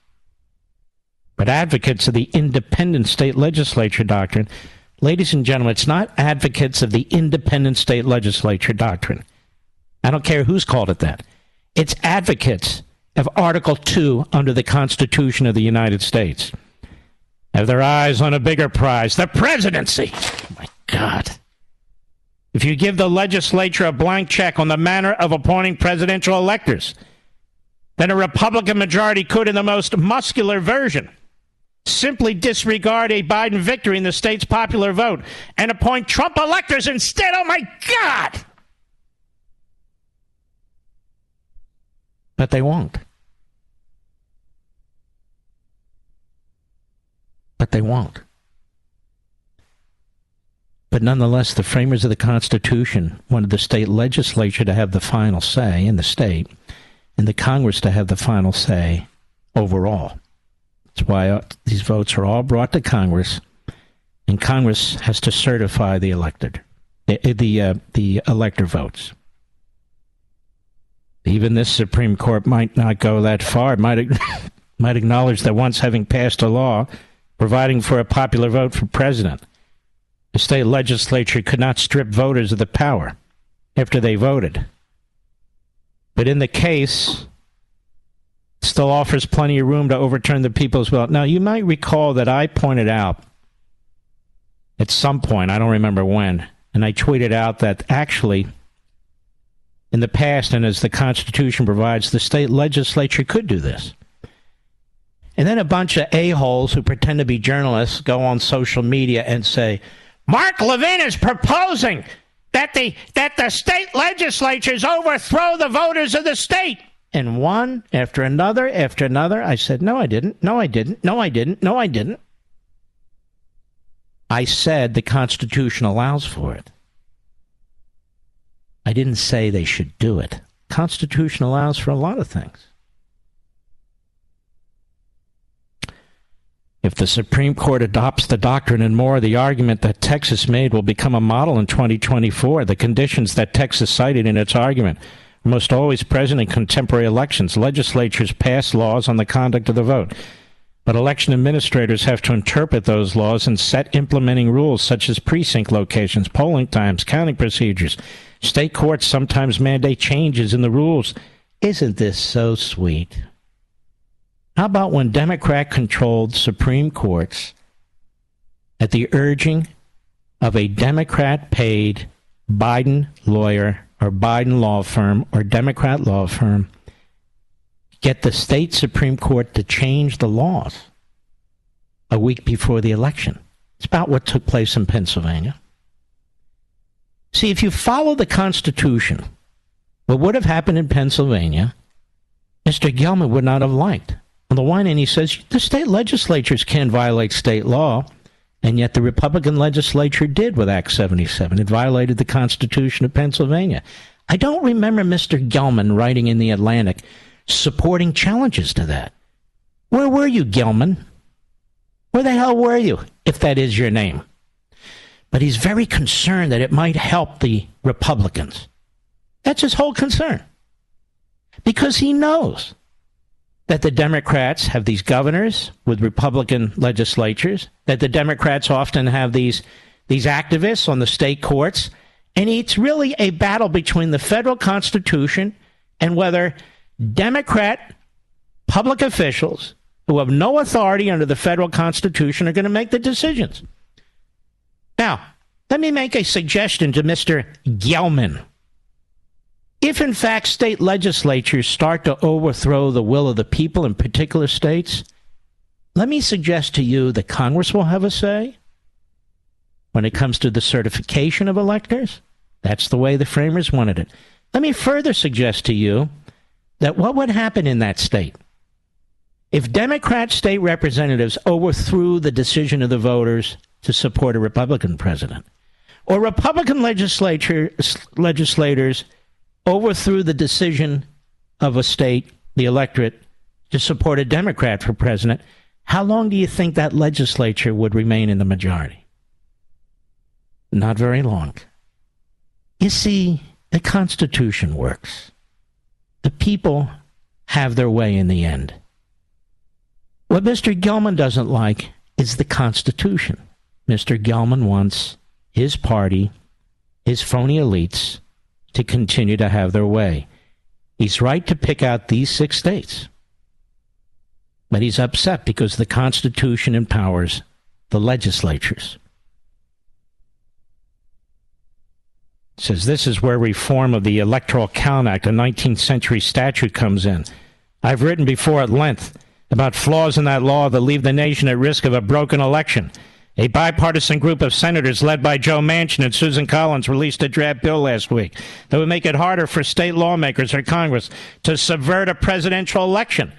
But advocates of the independent state legislature doctrine Ladies and gentlemen, it's not advocates of the independent state legislature doctrine. I don't care who's called it that. It's advocates of Article 2 under the Constitution of the United States. Have their eyes on a bigger prize, the presidency. Oh my God. If you give the legislature a blank check on the manner of appointing presidential electors, then a Republican majority could, in the most muscular version, simply disregard a Biden victory in the state's popular vote and appoint Trump electors instead. Oh my God! But they won't. But they won't. But nonetheless, the framers of the Constitution wanted the state legislature to have the final say in the state and the Congress to have the final say overall. That's why uh, these votes are all brought to Congress, and Congress has to certify the elected, the the, uh, the elector votes. Even this Supreme Court might not go that far. Might <laughs> might acknowledge that once having passed a law providing for a popular vote for president, The state legislature could not strip voters of the power after they voted. But in the case, still offers plenty of room to overturn the people's will. Now, you might recall that I pointed out at some point, I don't remember when, and I tweeted out that actually, in the past, and as the Constitution provides, the state legislature could do this. And then a bunch of a-holes who pretend to be journalists go on social media and say, Mark Levin is proposing that the, that the state legislatures overthrow the voters of the state. And one after another after another, I said, No, I didn't. No, I didn't. No, I didn't. No, I didn't. I said the Constitution allows for it. I didn't say they should do it. Constitution allows for a lot of things. If the Supreme Court adopts the doctrine and Moore, the argument that Texas made will become a model in 2024. The conditions that Texas cited in its argument are most always present in contemporary elections. Legislatures pass laws on the conduct of the vote. But election administrators have to interpret those laws and set implementing rules such as precinct locations, polling times, counting procedures. State courts sometimes mandate changes in the rules. Isn't this so sweet? How about when Democrat controlled Supreme Courts at the urging of a Democrat paid Biden lawyer or Biden law firm or Democrat law firm get the state Supreme Court to change the laws a week before the election. It's about what took place in Pennsylvania. See, if you follow the Constitution, what would have happened in Pennsylvania, Mr. Gellman would not have liked. On the one hand, he says the state legislatures can violate state law, and yet the Republican legislature did with Act 77. It violated the Constitution of Pennsylvania. I don't remember Mr. Gellman writing in the Atlantic supporting challenges to that. Where were you, Gellman? Where the hell were you, if that is your name? But he's very concerned that it might help the Republicans. That's his whole concern. Because he knows that the Democrats have these governors with Republican legislatures, that the Democrats often have these, these activists on the state courts. And it's really a battle between the federal Constitution and whether Democrat public officials who have no authority under the federal Constitution are going to make the decisions. Now, let me make a suggestion to Mr. Gellman. If, in fact, state legislatures start to overthrow the will of the people in particular states, let me suggest to you that Congress will have a say when it comes to the certification of electors. That's the way the framers wanted it. Let me further suggest to you that what would happen in that state if Democrat state representatives overthrew the decision of the voters to support a Republican president, or Republican legislature legislators overthrew the decision of a state, the electorate, to support a Democrat for president, how long do you think that legislature would remain in the majority? Not very long. You see, the Constitution works. The people have their way in the end. What Mr. Gellman doesn't like is the Constitution. Mr. Gellman wants his party, his phony elites, to continue to have their way. He's right to pick out these six states. But he's upset because the Constitution empowers the legislatures. says this is where reform of the Electoral Count Act, a 19th century statute, comes in. I've written before at length about flaws in that law that leave the nation at risk of a broken election. A bipartisan group of senators led by Joe Manchin and Susan Collins released a draft bill last week that would make it harder for state lawmakers or Congress to subvert a presidential election.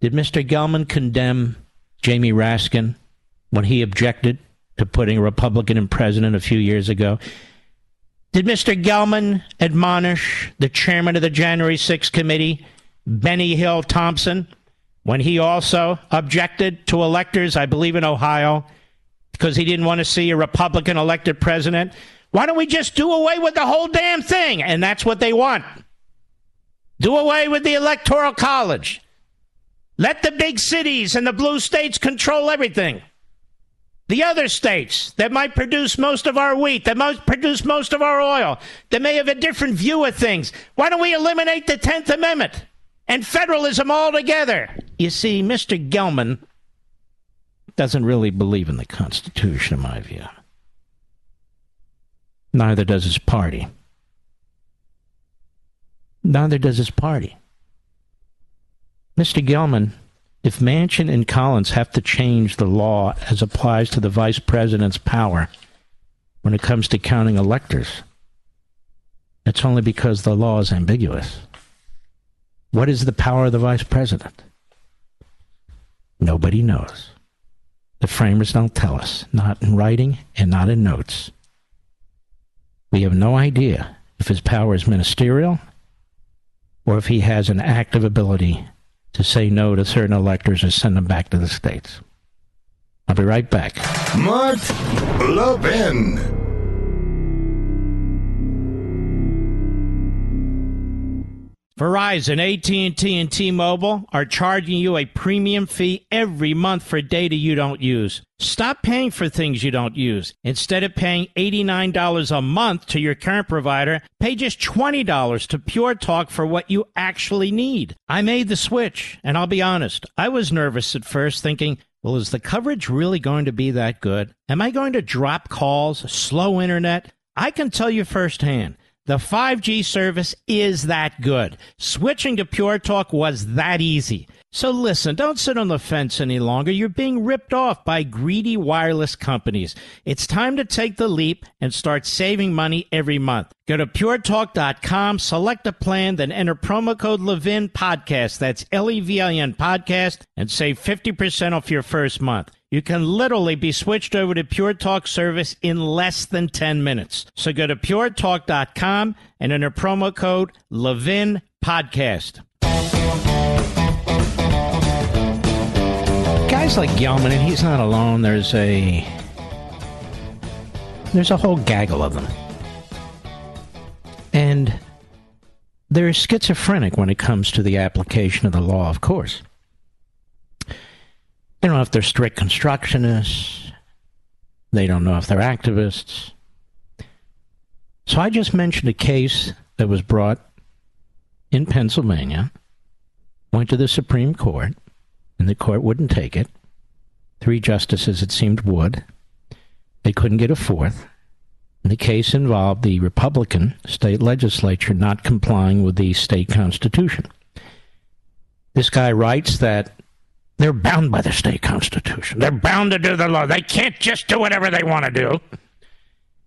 Did Mr. Gellman condemn Jamie Raskin when he objected to putting a Republican in president a few years ago? Did Mr. Gellman admonish the chairman of the January 6th committee, Benny Hill Thompson, when he also objected to electors, I believe in Ohio, because he didn't want to see a Republican elected president? Why don't we just do away with the whole damn thing? And that's what they want. Do away with the Electoral College. Let the big cities and the blue states control everything. The other states that might produce most of our wheat, that might produce most of our oil, that may have a different view of things. Why don't we eliminate the 10th Amendment and federalism altogether? You see, Mr. Gellman doesn't really believe in the Constitution, in my view. Neither does his party. Neither does his party. Mr. Gellman, if Manchin and Collins have to change the law as applies to the vice president's power when it comes to counting electors, it's only because the law is ambiguous. What is the power of the vice president? Nobody knows. The framers don't tell us, not in writing and not in notes. We have no idea if his power is ministerial or if he has an active ability to say no to certain electors or send them back to the states. I'll be right back. Mark Levin. Verizon, AT&T, and T-Mobile are charging you a premium fee every month for data you don't use. Stop paying for things you don't use. Instead of paying $89 a month to your current provider, pay just $20 to Pure Talk for what you actually need. I made the switch, and I'll be honest, I was nervous at first thinking, well, is the coverage really going to be that good? Am I going to drop calls, slow internet? I can tell you firsthand. The 5G service is that good. Switching to Pure Talk was that easy. So listen, don't sit on the fence any longer. You're being ripped off by greedy wireless companies. It's time to take the leap and start saving money every month. Go to puretalk.com, select a plan, then enter promo code Levin Podcast. That's L E V I N Podcast and save 50% off your first month. You can literally be switched over to Pure Talk service in less than 10 minutes. So go to puretalk.com and enter promo code Levin Podcast. Guys like Gellman, and he's not alone. There's a there's a whole gaggle of them, and they're schizophrenic when it comes to the application of the law. Of course, don't know if they're strict constructionists. They don't know if they're activists. So I just mentioned a case that was brought in Pennsylvania, went to the Supreme Court, and the court wouldn't take it. Three justices, it seemed, would. They couldn't get a fourth. And the case involved the Republican state legislature not complying with the state constitution. This guy writes that they're bound by the state constitution. They're bound to do the law. They can't just do whatever they want to do.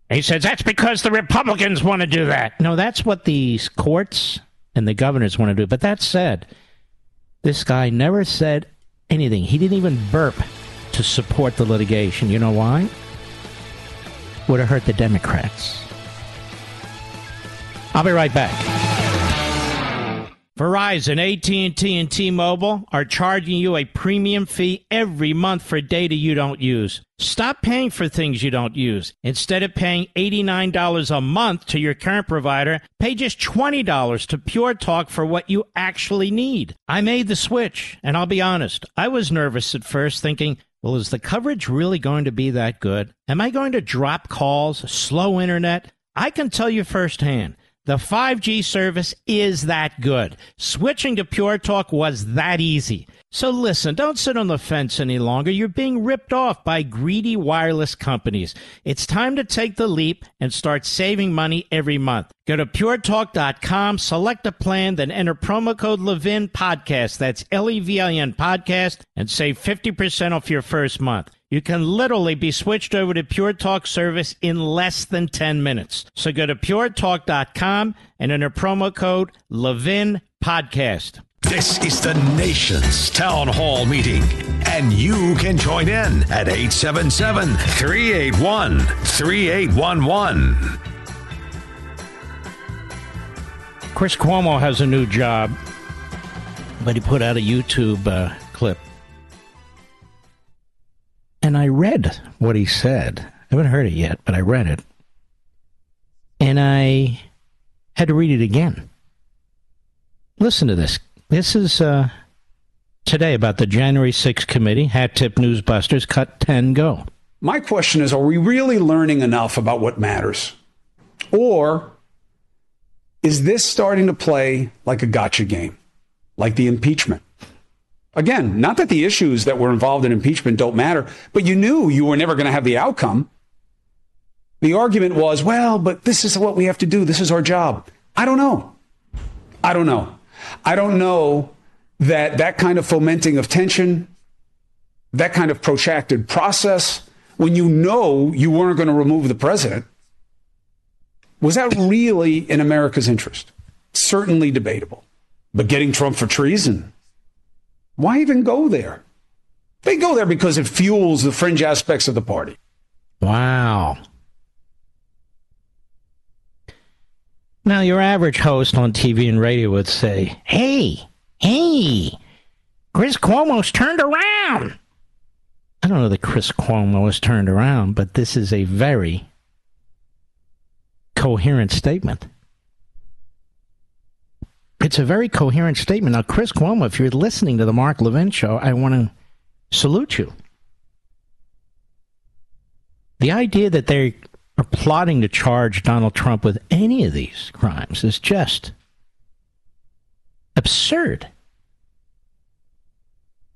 And he says that's because the Republicans want to do that. No, that's what these courts and the governors want to do. But that said, this guy never said anything. He didn't even burp to support the litigation. You know why? Would have hurt the Democrats. I'll be right back. Verizon, AT&T, and T-Mobile are charging you a premium fee every month for data you don't use. Stop paying for things you don't use. Instead of paying $89 a month to your current provider, pay just $20 to Pure Talk for what you actually need. I made the switch, and I'll be honest, I was nervous at first thinking, well, is the coverage really going to be that good? Am I going to drop calls, slow internet? I can tell you firsthand. The 5G service is that good. Switching to Pure Talk was that easy. So listen, don't sit on the fence any longer. You're being ripped off by greedy wireless companies. It's time to take the leap and start saving money every month. Go to puretalk.com, select a plan, then enter promo code Levin Podcast. That's L E V I N Podcast and save 50% off your first month. You can literally be switched over to Pure Talk service in less than 10 minutes. So go to puretalk.com and enter promo code Levin Podcast. This is the nation's town hall meeting, and you can join in at 877 381 3811. Chris Cuomo has a new job, but he put out a YouTube uh, clip. And I read what he said. I haven't heard it yet, but I read it. And I had to read it again. Listen to this. This is uh, today about the January 6th committee. Hat tip Newsbusters, cut 10, go. My question is are we really learning enough about what matters? Or is this starting to play like a gotcha game, like the impeachment? Again, not that the issues that were involved in impeachment don't matter, but you knew you were never going to have the outcome. The argument was, well, but this is what we have to do. This is our job. I don't know. I don't know. I don't know that that kind of fomenting of tension, that kind of protracted process, when you know you weren't going to remove the president, was that really in America's interest? Certainly debatable. But getting Trump for treason, why even go there? They go there because it fuels the fringe aspects of the party. Wow. Now, your average host on TV and radio would say, Hey, hey, Chris Cuomo's turned around. I don't know that Chris Cuomo has turned around, but this is a very coherent statement. It's a very coherent statement. Now, Chris Cuomo, if you're listening to the Mark Levin show, I want to salute you. The idea that they are plotting to charge Donald Trump with any of these crimes is just absurd.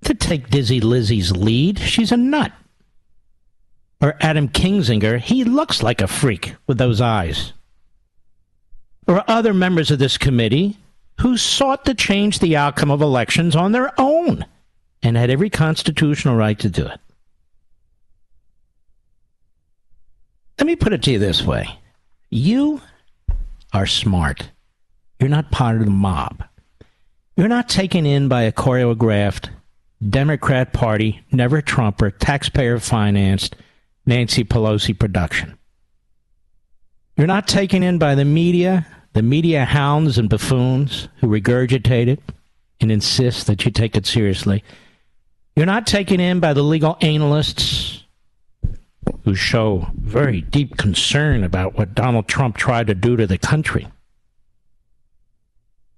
To take Dizzy Lizzie's lead, she's a nut. Or Adam Kinzinger, he looks like a freak with those eyes. Or other members of this committee who sought to change the outcome of elections on their own and had every constitutional right to do it. Let me put it to you this way you are smart, you're not part of the mob. You're not taken in by a choreographed Democrat Party, never Trumper, taxpayer financed Nancy Pelosi production. You're not taken in by the media the media hounds and buffoons who regurgitate it and insist that you take it seriously. You're not taken in by the legal analysts who show very deep concern about what Donald Trump tried to do to the country.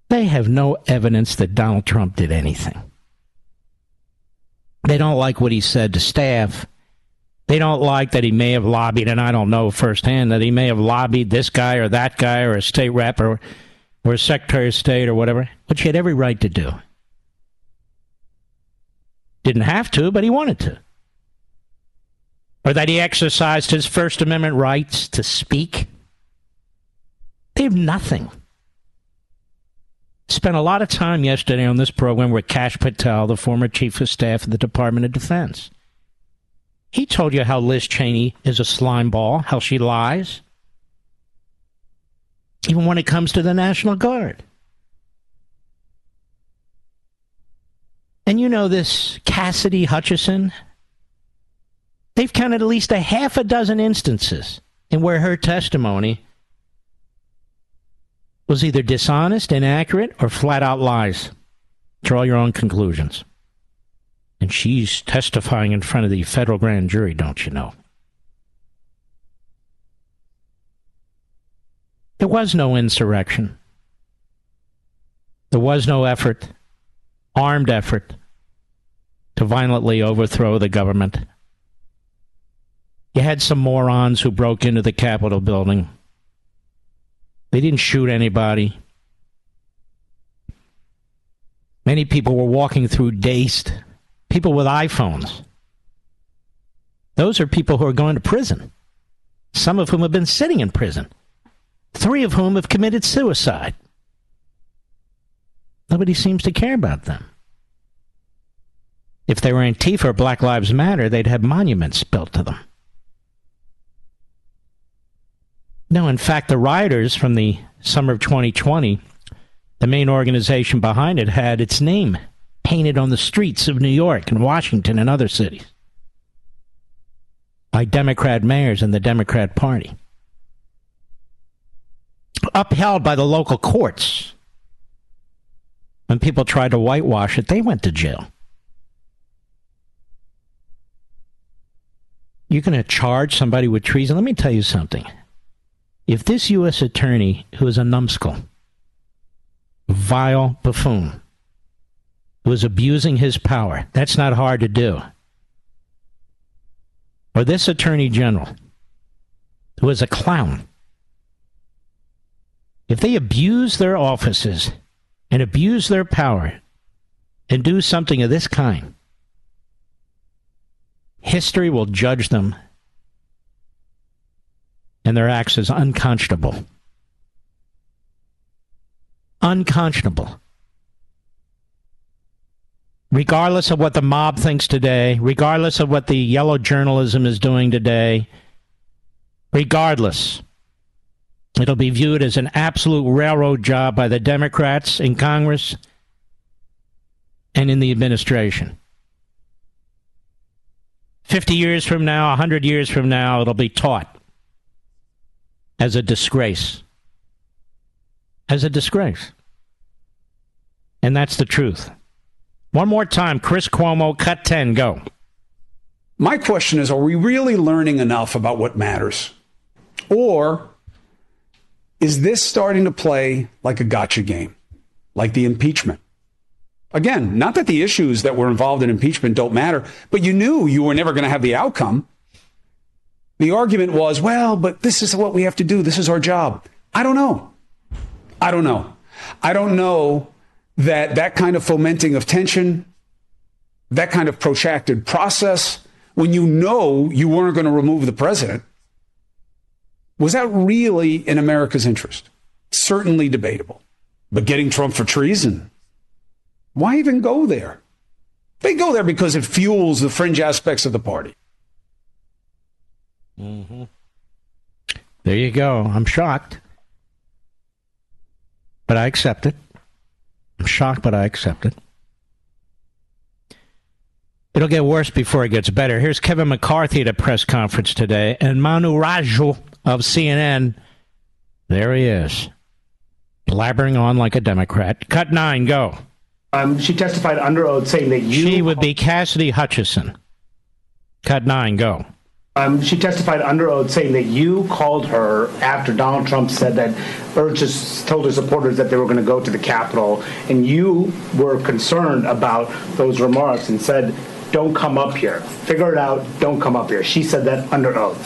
They have no evidence that Donald Trump did anything. They don't like what he said to staff. They don't like that he may have lobbied, and I don't know firsthand that he may have lobbied this guy or that guy or a state rep or, or a secretary of state or whatever, which he had every right to do. Didn't have to, but he wanted to. Or that he exercised his First Amendment rights to speak. They have nothing. Spent a lot of time yesterday on this program with Kash Patel, the former chief of staff of the Department of Defense. He told you how Liz Cheney is a slime ball, how she lies. Even when it comes to the National Guard. And you know this Cassidy Hutchinson? They've counted at least a half a dozen instances in where her testimony was either dishonest, inaccurate, or flat out lies. Draw your own conclusions. And she's testifying in front of the federal grand jury, don't you know? There was no insurrection. There was no effort, armed effort, to violently overthrow the government. You had some morons who broke into the Capitol building. They didn't shoot anybody. Many people were walking through dazed people with iPhones. Those are people who are going to prison, some of whom have been sitting in prison, three of whom have committed suicide. Nobody seems to care about them. If they were Antifa or Black Lives Matter, they'd have monuments built to them. No, in fact, the rioters from the summer of 2020, the main organization behind it had its name painted on the streets of New York and Washington and other cities by Democrat mayors and the Democrat Party. Upheld by the local courts. When people tried to whitewash it, they went to jail. You're going to charge somebody with treason? Let me tell you something. If this U.S. attorney, who is a numbskull, vile buffoon, was abusing his power. That's not hard to do. or this attorney general, who is a clown, if they abuse their offices and abuse their power and do something of this kind, history will judge them and their acts as unconscionable. Unconscionable. Regardless of what the mob thinks today, regardless of what the yellow journalism is doing today, regardless, it'll be viewed as an absolute railroad job by the Democrats in Congress and in the administration. 50 years from now, 100 years from now, it'll be taught as a disgrace. As a disgrace. And that's the truth. One more time, Chris Cuomo, cut 10, go. My question is are we really learning enough about what matters? Or is this starting to play like a gotcha game, like the impeachment? Again, not that the issues that were involved in impeachment don't matter, but you knew you were never going to have the outcome. The argument was, well, but this is what we have to do. This is our job. I don't know. I don't know. I don't know that that kind of fomenting of tension, that kind of protracted process, when you know you weren't going to remove the president, was that really in America's interest? Certainly debatable. But getting Trump for treason, why even go there? They go there because it fuels the fringe aspects of the party. Mm-hmm. There you go. I'm shocked. But I accept it. I'm shocked, but I accept it. It'll get worse before it gets better. Here's Kevin McCarthy at a press conference today, and Manu Raju of CNN. There he is, blabbering on like a Democrat. Cut nine, go. Um, she testified under oath saying that you. She would be Cassidy Hutchinson. Cut nine, go. Um, she testified under oath saying that you called her after Donald Trump said that urged told her supporters that they were going to go to the Capitol, and you were concerned about those remarks and said, "Don't come up here. Figure it out. Don't come up here." She said that under oath.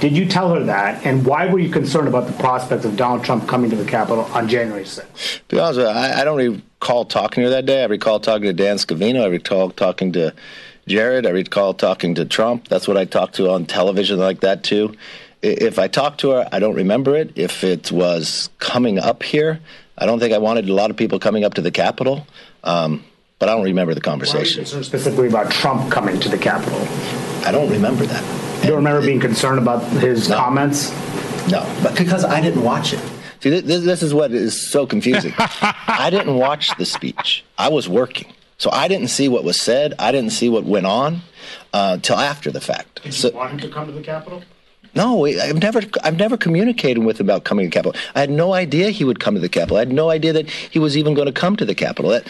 Did you tell her that? And why were you concerned about the prospect of Donald Trump coming to the Capitol on January 6th? To be honest you, I, I don't recall talking to her that day. I recall talking to Dan Scavino. I recall talking to Jared. I recall talking to Trump. That's what I talked to on television like that, too. If I talked to her, I don't remember it. If it was coming up here, I don't think I wanted a lot of people coming up to the Capitol. Um, but I don't remember the conversation. Specifically about Trump coming to the Capitol? I don't remember that. You don't remember being concerned about his No. comments? No, but because I didn't watch it. See, this, this is what is so confusing. <laughs> I didn't watch the speech. I was working, so I didn't see what was said. I didn't see what went on uh, till after the fact. Did So, you want him to come to the Capitol? no, I've never, I've never communicated with him about coming to the Capitol. I had no idea he would come to the Capitol. I had no idea that he was even going to come to the Capitol. That,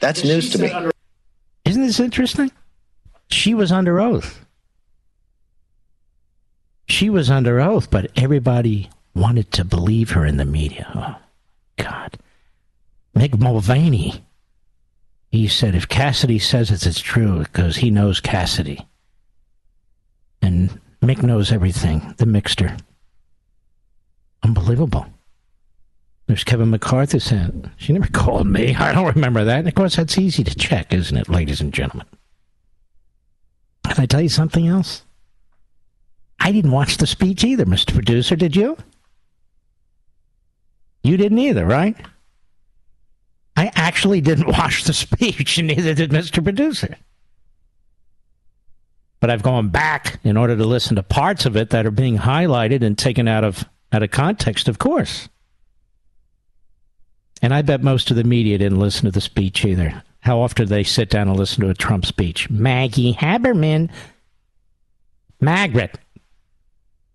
that's news to me. Isn't this interesting? She was under oath. She was under oath, but everybody wanted to believe her in the media. Oh, God. Mick Mulvaney. He said if Cassidy says it, it's true because he knows Cassidy. And Mick knows everything, the mixter. Unbelievable. There's Kevin McCarthy saying, she never <laughs> called me. I don't remember that. And of course, that's easy to check, isn't it, ladies and gentlemen? Can I tell you something else? I didn't watch the speech either, Mr. Producer. Did you? You didn't either, right? I actually didn't <laughs> watch the speech, and neither did Mr. Producer. But I've gone back in order to listen to parts of it that are being highlighted and taken out of out of context, of course. And I bet most of the media didn't listen to the speech either. How often do they sit down and listen to a Trump speech? Maggie Haberman. Margaret.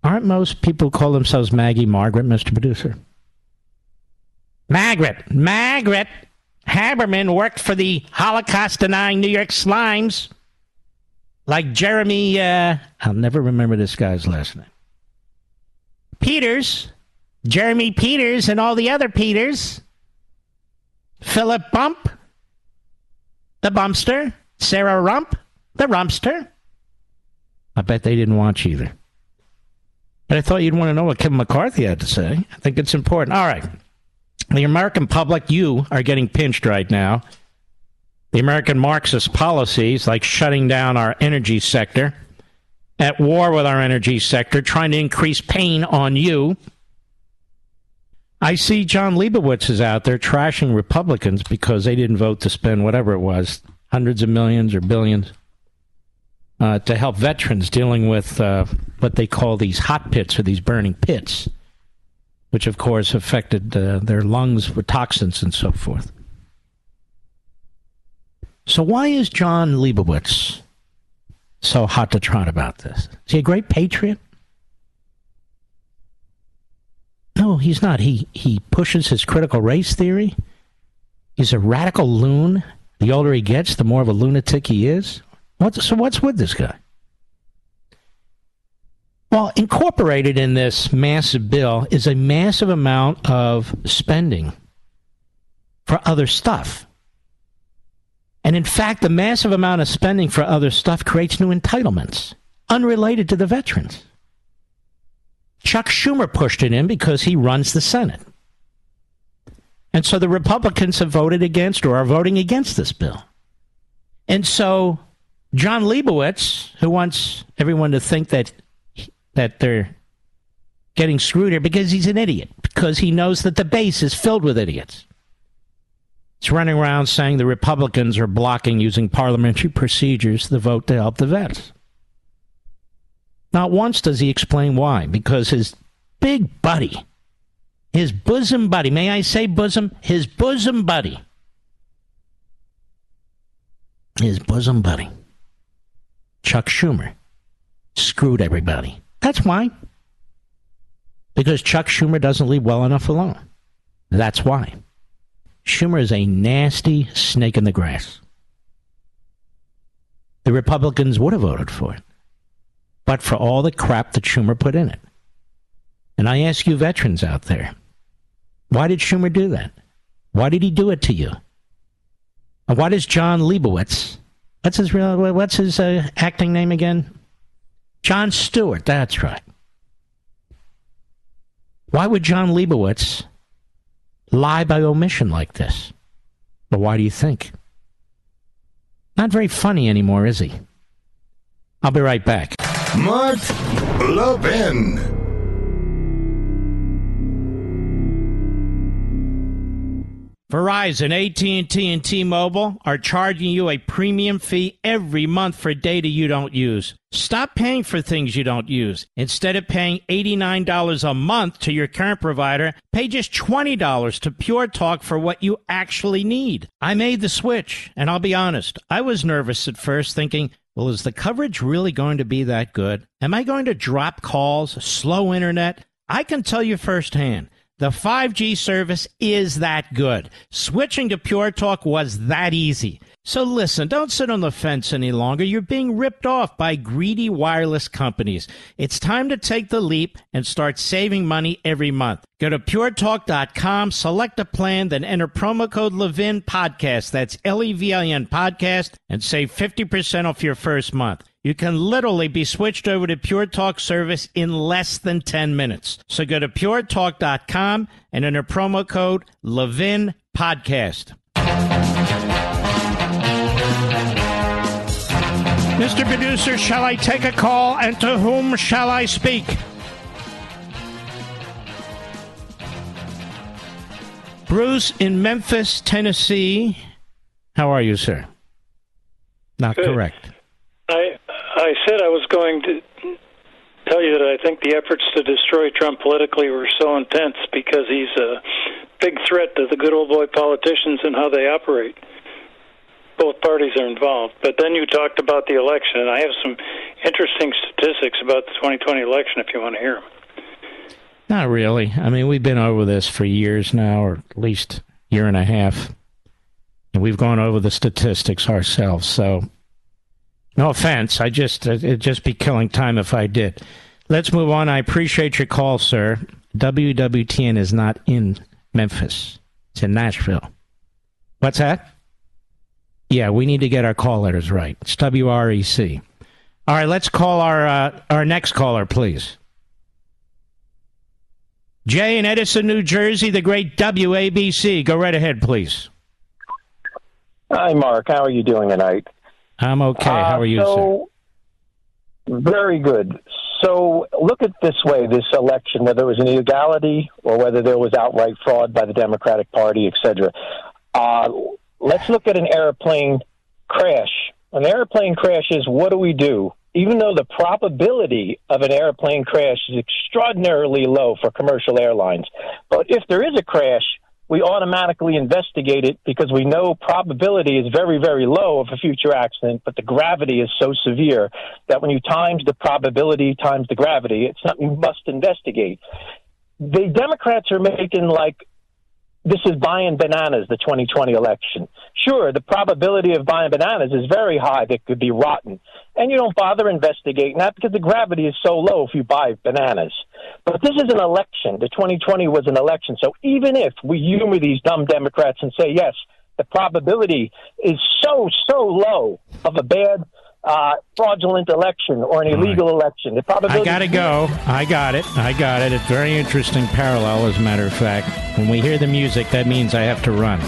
Aren't most people call themselves Maggie Margaret, Mr. Producer? Margaret. Margaret Haberman worked for the Holocaust denying New York Slimes. Like Jeremy, uh, I'll never remember this guy's last name. Peters. Jeremy Peters and all the other Peters. Philip Bump, the Bumpster. Sarah Rump, the Rumpster. I bet they didn't watch either. But I thought you'd want to know what Kevin McCarthy had to say. I think it's important. All right. The American public, you are getting pinched right now. The American Marxist policies, like shutting down our energy sector, at war with our energy sector, trying to increase pain on you. I see John Leibowitz is out there trashing Republicans because they didn't vote to spend whatever it was, hundreds of millions or billions, uh, to help veterans dealing with uh, what they call these hot pits or these burning pits, which of course affected uh, their lungs with toxins and so forth. So, why is John Leibowitz so hot to trot about this? Is he a great patriot? No, he's not. He he pushes his critical race theory. He's a radical loon. The older he gets, the more of a lunatic he is. What's, so what's with this guy? Well, incorporated in this massive bill is a massive amount of spending for other stuff. And in fact, the massive amount of spending for other stuff creates new entitlements unrelated to the veterans. Chuck Schumer pushed it in because he runs the Senate. And so the Republicans have voted against or are voting against this bill. And so John Leibowitz, who wants everyone to think that that they're getting screwed here because he's an idiot, because he knows that the base is filled with idiots. He's running around saying the Republicans are blocking using parliamentary procedures the vote to help the vets. Not once does he explain why, because his big buddy, his bosom buddy, may I say bosom? His bosom buddy, his bosom buddy, Chuck Schumer, screwed everybody. That's why. Because Chuck Schumer doesn't leave well enough alone. That's why. Schumer is a nasty snake in the grass. The Republicans would have voted for it, but for all the crap that Schumer put in it. And I ask you, veterans out there, why did Schumer do that? Why did he do it to you? And why does John Leibowitz, what's his real, what's his uh, acting name again? Jon Stewart, that's right. Why would John Leibowitz lie by omission like this? But why do you think? Not very funny anymore, is he? I'll be right back. Mark Levin. Verizon, AT&T, and T-Mobile are charging you a premium fee every month for data you don't use. Stop paying for things you don't use. Instead of paying $89 a month to your current provider, pay just $20 to Pure Talk for what you actually need. I made the switch, and I'll be honest, I was nervous at first thinking, well, is the coverage really going to be that good? Am I going to drop calls, slow internet? I can tell you firsthand. The 5G service is that good. Switching to Pure Talk was that easy. So listen, don't sit on the fence any longer. You're being ripped off by greedy wireless companies. It's time to take the leap and start saving money every month. Go to puretalk.com, select a plan, then enter promo code Levin Podcast. That's L E V I N Podcast and save 50% off your first month. You can literally be switched over to Pure Talk service in less than 10 minutes. So go to puretalk.com and enter promo code Levin Podcast. Mr. Producer, shall I take a call and to whom shall I speak? Bruce in Memphis, Tennessee. How are you, sir? Not Good. correct. I I said I was going to tell you that I think the efforts to destroy Trump politically were so intense because he's a big threat to the good old boy politicians and how they operate. Both parties are involved. But then you talked about the election, and I have some interesting statistics about the 2020 election if you want to hear them. Not really. I mean, we've been over this for years now, or at least year and a half, and we've gone over the statistics ourselves. So, no offense. I just it'd just be killing time if I did. Let's move on. I appreciate your call, sir. WWTN is not in Memphis. It's in Nashville. What's that? Yeah, we need to get our call letters right. It's WREC. All right, let's call our uh, our next caller, please. Jay in Edison, New Jersey, the great WABC. Go right ahead, please. Hi, Mark. How are you doing tonight? I'm okay. How are you, uh, so, sir? Very good. So look at this way: this election, whether it was an illegality or whether there was outright fraud by the Democratic Party, etc. Uh, let's look at an airplane crash. An airplane crashes. What do we do? even though the probability of an airplane crash is extraordinarily low for commercial airlines. But if there is a crash, we automatically investigate it because we know probability is very, very low of a future accident, but the gravity is so severe that when you times the probability times the gravity, it's something you must investigate. The Democrats are making like this is buying bananas, the 2020 election. Sure, the probability of buying bananas is very high that could be rotten. And you don't bother investigating that because the gravity is so low if you buy bananas. But this is an election. The 2020 was an election. So even if we humor these dumb Democrats and say, yes, the probability is so, so low of a bad uh, fraudulent election or an illegal right. election. The probability. I got to go. I got it. I got it. It's very interesting parallel, as a matter of fact. When we hear the music, that means I have to run.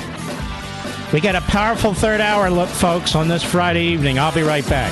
We got a powerful third hour look, folks, on this Friday evening. I'll be right back.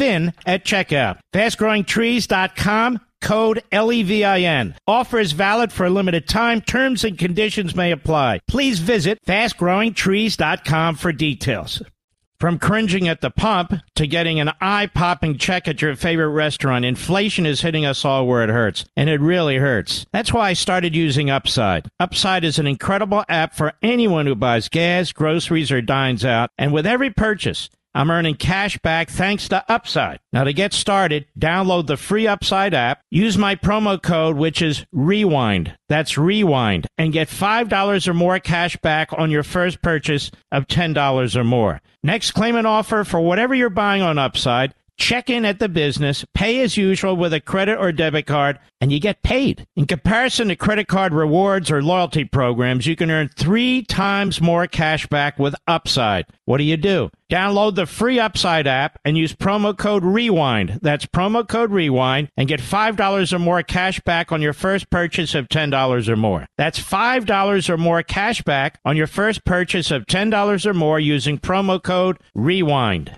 LEVIN at checkout. FastGrowingTrees.com code LEVIN. Offer is valid for a limited time. Terms and conditions may apply. Please visit fastgrowingtrees.com for details. From cringing at the pump to getting an eye popping check at your favorite restaurant, inflation is hitting us all where it hurts. And it really hurts. That's why I started using Upside. Upside is an incredible app for anyone who buys gas, groceries, or dines out. And with every purchase, I'm earning cash back thanks to Upside. Now, to get started, download the free Upside app, use my promo code, which is REWIND. That's REWIND, and get $5 or more cash back on your first purchase of $10 or more. Next, claim an offer for whatever you're buying on Upside check in at the business, pay as usual with a credit or debit card, and you get paid. In comparison to credit card rewards or loyalty programs, you can earn three times more cash back with Upside. What do you do? Download the free Upside app and use promo code REWIND. That's promo code REWIND and get $5 or more cash back on your first purchase of $10 or more. That's $5 or more cash back on your first purchase of $10 or more using promo code REWIND.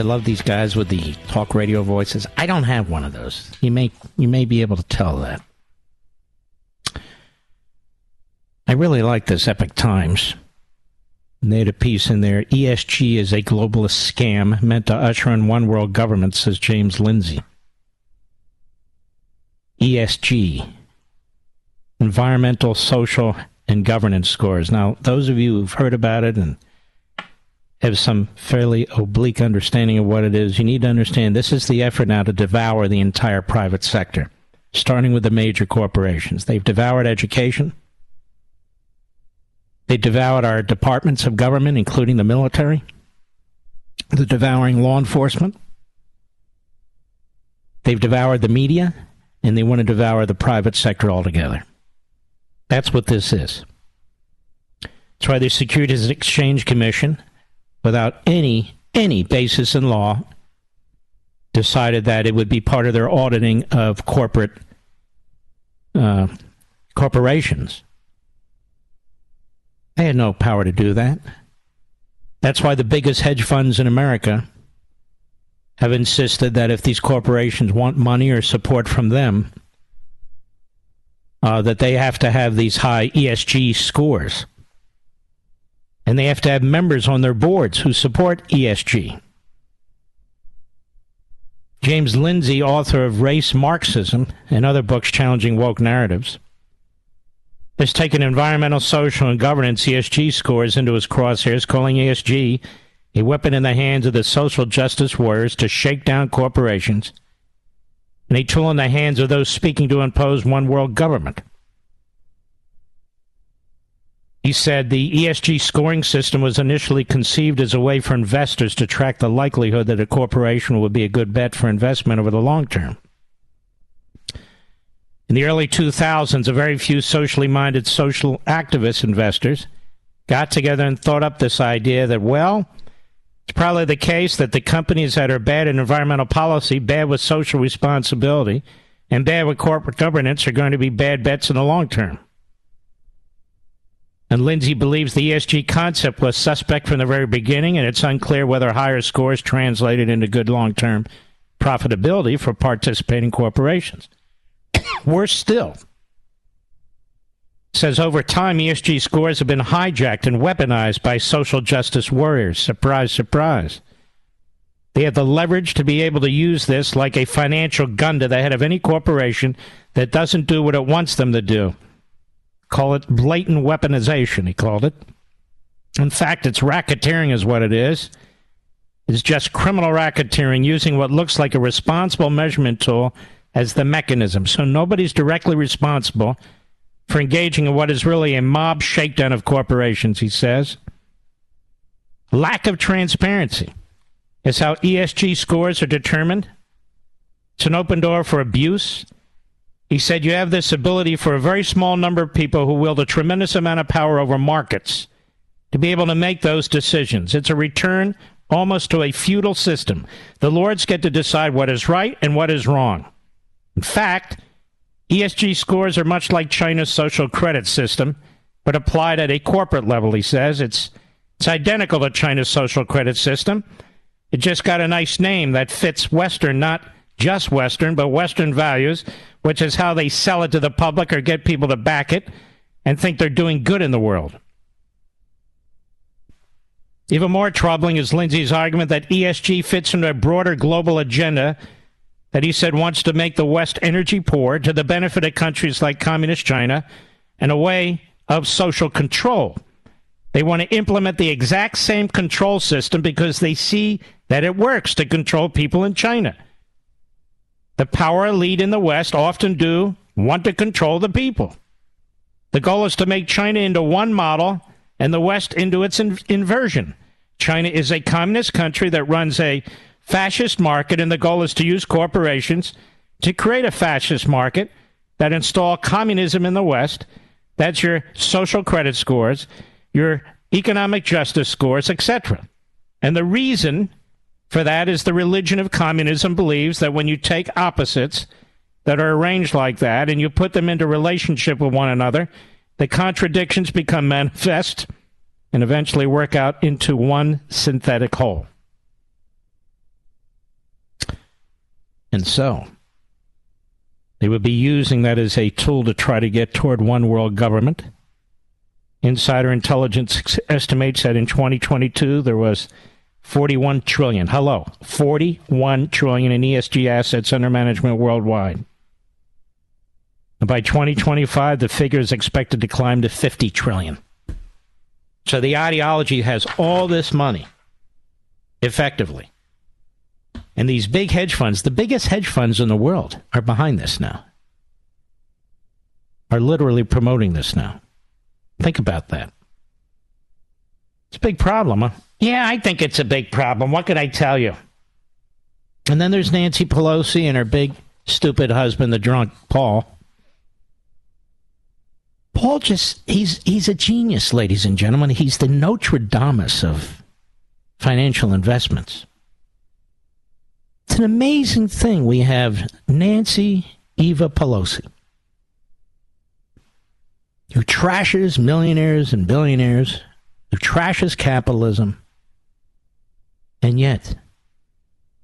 I love these guys with the talk radio voices. I don't have one of those. You may you may be able to tell that. I really like this Epoch Times. they had a piece in there. ESG is a globalist scam meant to usher in one world government, says James Lindsay. ESG, environmental, social, and governance scores. Now, those of you who've heard about it and have some fairly oblique understanding of what it is, you need to understand this is the effort now to devour the entire private sector, starting with the major corporations. They've devoured education, They devoured our departments of government, including the military. They're devouring law enforcement. They've devoured the media, and they want to devour the private sector altogether. That's what this is. That's why the Securities and Exchange Commission, without any any basis in law, decided that it would be part of their auditing of corporate uh, corporations. They had no power to do that. That's why the biggest hedge funds in America have insisted that if these corporations want money or support from them, uh, that they have to have these high ESG scores. And they have to have members on their boards who support ESG. James Lindsay, author of Race Marxism and other books challenging woke narratives, has taken environmental, social, and governance ESG scores into his crosshairs, calling ESG a weapon in the hands of the social justice warriors to shake down corporations and a tool in the hands of those speaking to impose one world government. He said the ESG scoring system was initially conceived as a way for investors to track the likelihood that a corporation would be a good bet for investment over the long term. In the early 2000s, a very few socially minded social activist investors got together and thought up this idea that, well, it's probably the case that the companies that are bad in environmental policy, bad with social responsibility, and bad with corporate governance are going to be bad bets in the long term. And Lindsay believes the ESG concept was suspect from the very beginning, and it's unclear whether higher scores translated into good long term profitability for participating corporations. <coughs> Worse still, says over time ESG scores have been hijacked and weaponized by social justice warriors. Surprise, surprise. They have the leverage to be able to use this like a financial gun to the head of any corporation that doesn't do what it wants them to do. Call it blatant weaponization, he called it. In fact, it's racketeering, is what it is. It's just criminal racketeering using what looks like a responsible measurement tool as the mechanism. So nobody's directly responsible for engaging in what is really a mob shakedown of corporations, he says. Lack of transparency is how ESG scores are determined. It's an open door for abuse. He said you have this ability for a very small number of people who wield a tremendous amount of power over markets to be able to make those decisions. It's a return almost to a feudal system. The lords get to decide what is right and what is wrong. In fact, ESG scores are much like China's social credit system, but applied at a corporate level, he says. It's, it's identical to China's social credit system. It just got a nice name that fits Western, not just Western, but Western values, which is how they sell it to the public or get people to back it and think they're doing good in the world. Even more troubling is Lindsay's argument that ESG fits into a broader global agenda that he said wants to make the West energy poor to the benefit of countries like Communist China and a way of social control. They want to implement the exact same control system because they see that it works to control people in China. The power elite in the West often do want to control the people. The goal is to make China into one model and the West into its in- inversion. China is a communist country that runs a fascist market, and the goal is to use corporations to create a fascist market that install communism in the West. That's your social credit scores, your economic justice scores, etc. And the reason for that is the religion of communism believes that when you take opposites that are arranged like that and you put them into relationship with one another, the contradictions become manifest and eventually work out into one synthetic whole. And so, they would be using that as a tool to try to get toward one world government. Insider intelligence estimates that in 2022 there was 41 trillion. Hello, 41 trillion in ESG assets under management worldwide. And by 2025, the figure is expected to climb to 50 trillion. So the ideology has all this money, effectively. And these big hedge funds, the biggest hedge funds in the world, are behind this now. Are literally promoting this now. Think about that. It's a big problem, huh? Yeah, I think it's a big problem. What could I tell you? And then there's Nancy Pelosi and her big stupid husband, the drunk Paul. Paul just he's he's a genius, ladies and gentlemen. He's the Notre Dame of financial investments. It's an amazing thing. We have Nancy Eva Pelosi, who trashes millionaires and billionaires, who trashes capitalism, and yet,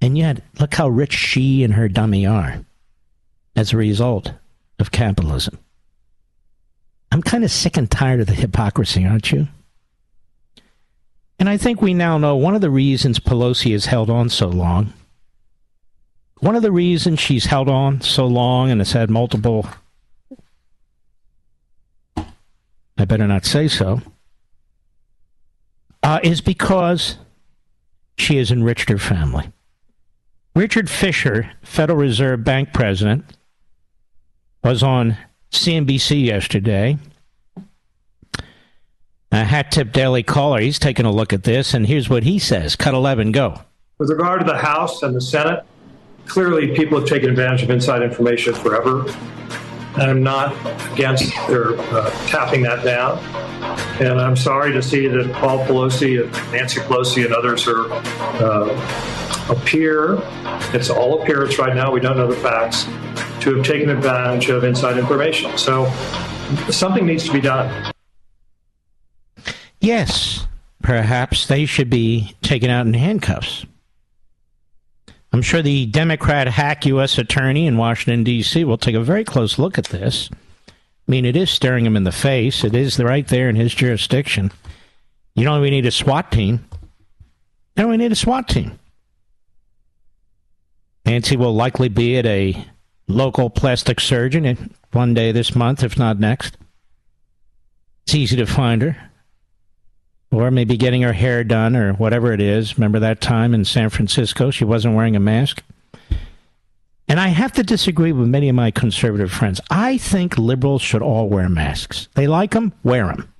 and yet, look how rich she and her dummy are as a result of capitalism. I'm kind of sick and tired of the hypocrisy, aren't you? And I think we now know one of the reasons Pelosi has held on so long, one of the reasons she's held on so long and has had multiple, I better not say so, uh, is because she has enriched her family. Richard Fisher, Federal Reserve Bank president, was on CNBC yesterday. A hat tip daily caller, he's taking a look at this, and here's what he says. Cut 11, go. With regard to the House and the Senate, clearly people have taken advantage of inside information forever. And I'm not against their uh, tapping that down. And I'm sorry to see that Paul Pelosi and Nancy Pelosi and others are uh, appear. It's all appearance right now. We don't know the facts to have taken advantage of inside information. So something needs to be done. Yes, perhaps they should be taken out in handcuffs. I'm sure the Democrat hack U.S. attorney in Washington, D.C. will take a very close look at this. I mean, it is staring him in the face. It is right there in his jurisdiction. You don't even need a SWAT team. You even need a SWAT team. Nancy will likely be at a local plastic surgeon one day this month, if not next. It's easy to find her. Or maybe getting her hair done or whatever it is. Remember that time in San Francisco? She wasn't wearing a mask. And I have to disagree with many of my conservative friends. I think liberals should all wear masks. They like them, wear them.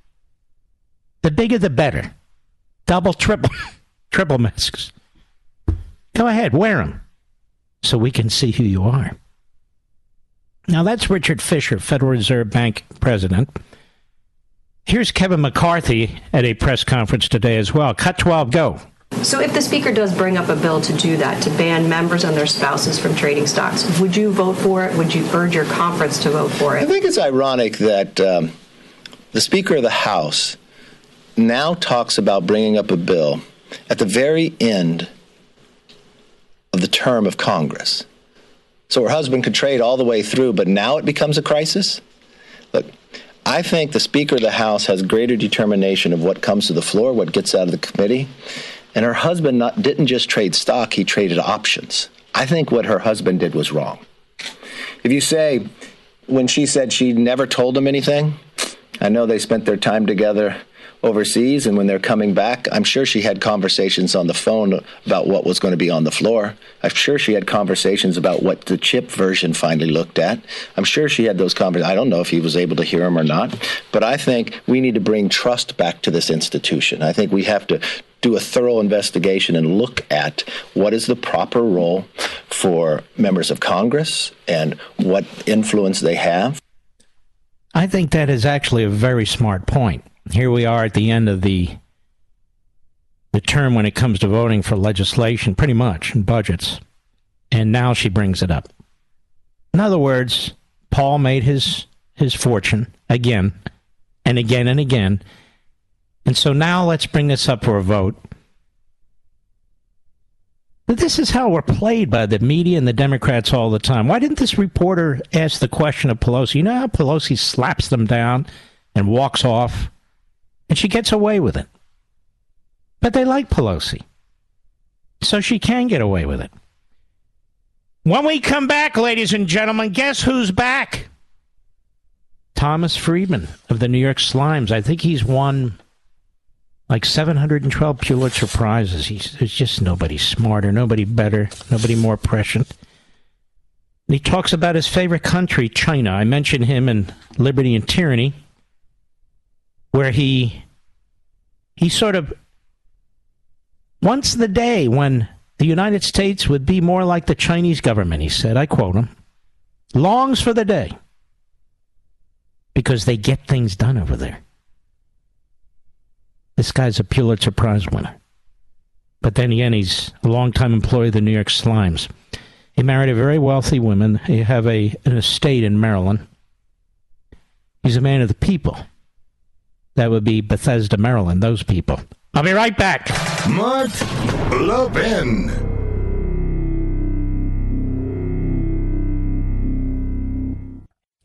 The bigger the better. Double, triple, <laughs> triple masks. Go ahead, wear them so we can see who you are. Now, that's Richard Fisher, Federal Reserve Bank president. Here's Kevin McCarthy at a press conference today as well. Cut 12, go. So, if the Speaker does bring up a bill to do that, to ban members and their spouses from trading stocks, would you vote for it? Would you urge your conference to vote for it? I think it's ironic that um, the Speaker of the House now talks about bringing up a bill at the very end of the term of Congress. So her husband could trade all the way through, but now it becomes a crisis? Look, I think the Speaker of the House has greater determination of what comes to the floor, what gets out of the committee. And her husband not, didn't just trade stock, he traded options. I think what her husband did was wrong. If you say, when she said she never told him anything, I know they spent their time together overseas and when they're coming back, I'm sure she had conversations on the phone about what was going to be on the floor. I'm sure she had conversations about what the chip version finally looked at. I'm sure she had those conversations. I don't know if he was able to hear them or not, but I think we need to bring trust back to this institution. I think we have to do a thorough investigation and look at what is the proper role for members of Congress and what influence they have. I think that is actually a very smart point here we are at the end of the the term when it comes to voting for legislation, pretty much, and budgets. And now she brings it up. In other words, Paul made his his fortune again and again and again. And so now let's bring this up for a vote. But this is how we're played by the media and the Democrats all the time. Why didn't this reporter ask the question of Pelosi? You know how Pelosi slaps them down and walks off? And she gets away with it. But they like Pelosi. So she can get away with it. When we come back, ladies and gentlemen, guess who's back? Thomas Friedman of the New York Slimes. I think he's won like 712 Pulitzer Prizes. He's, there's just nobody smarter, nobody better, nobody more prescient. And he talks about his favorite country, China. I mentioned him in Liberty and Tyranny where he He sort of wants the day when the United States would be more like the Chinese government, he said. I quote him. Longs for the day because they get things done over there. This guy's a Pulitzer Prize winner. But then again, he's a longtime employee of the New York Slimes. He married a very wealthy woman. He have a an estate in Maryland. He's a man of the people. That would be Bethesda, Maryland, those people. I'll be right back. Mark Levin.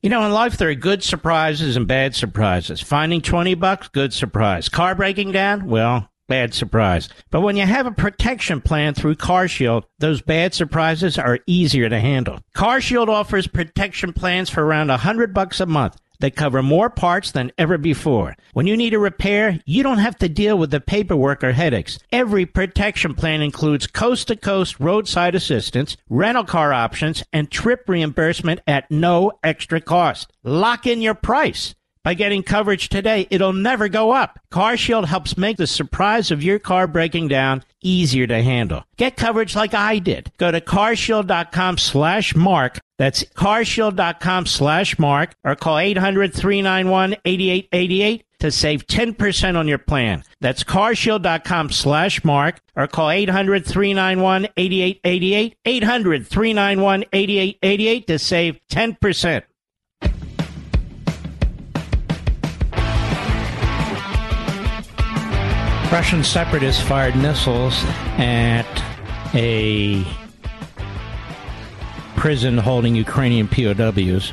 You know, in life there are good surprises and bad surprises. Finding 20 bucks, good surprise. Car breaking down, well, bad surprise. But when you have a protection plan through CarShield, those bad surprises are easier to handle. CarShield offers protection plans for around 100 bucks a month that cover more parts than ever before. When you need a repair, you don't have to deal with the paperwork or headaches. Every protection plan includes coast to coast roadside assistance, rental car options, and trip reimbursement at no extra cost. Lock in your price. By getting coverage today, it'll never go up. CarShield helps make the surprise of your car breaking down easier to handle. Get coverage like I did. Go to carshield.com slash mark. That's carshield.com slash mark or call 800-391-8888 to save 10% on your plan. That's carshield.com slash mark or call 800-391-8888. 800-391-8888 to save 10%. Russian separatists fired missiles at a prison holding Ukrainian POWs,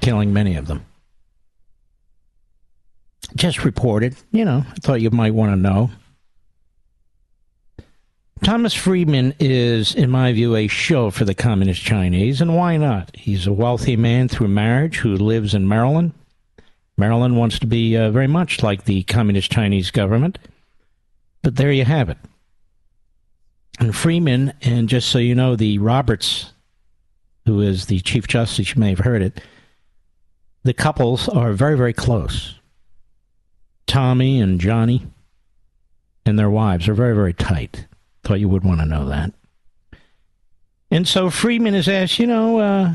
killing many of them. Just reported. You know, I thought you might want to know. Thomas Friedman is, in my view, a show for the Communist Chinese, and why not? He's a wealthy man through marriage who lives in Maryland. Maryland wants to be uh, very much like the Communist Chinese government. But there you have it. And Friedman, and just so you know, the Roberts, who is the Chief Justice, you may have heard it, the couples are very, very close. Tommy and Johnny and their wives are very, very tight. Thought you would want to know that. And so Friedman is asked, you know, uh,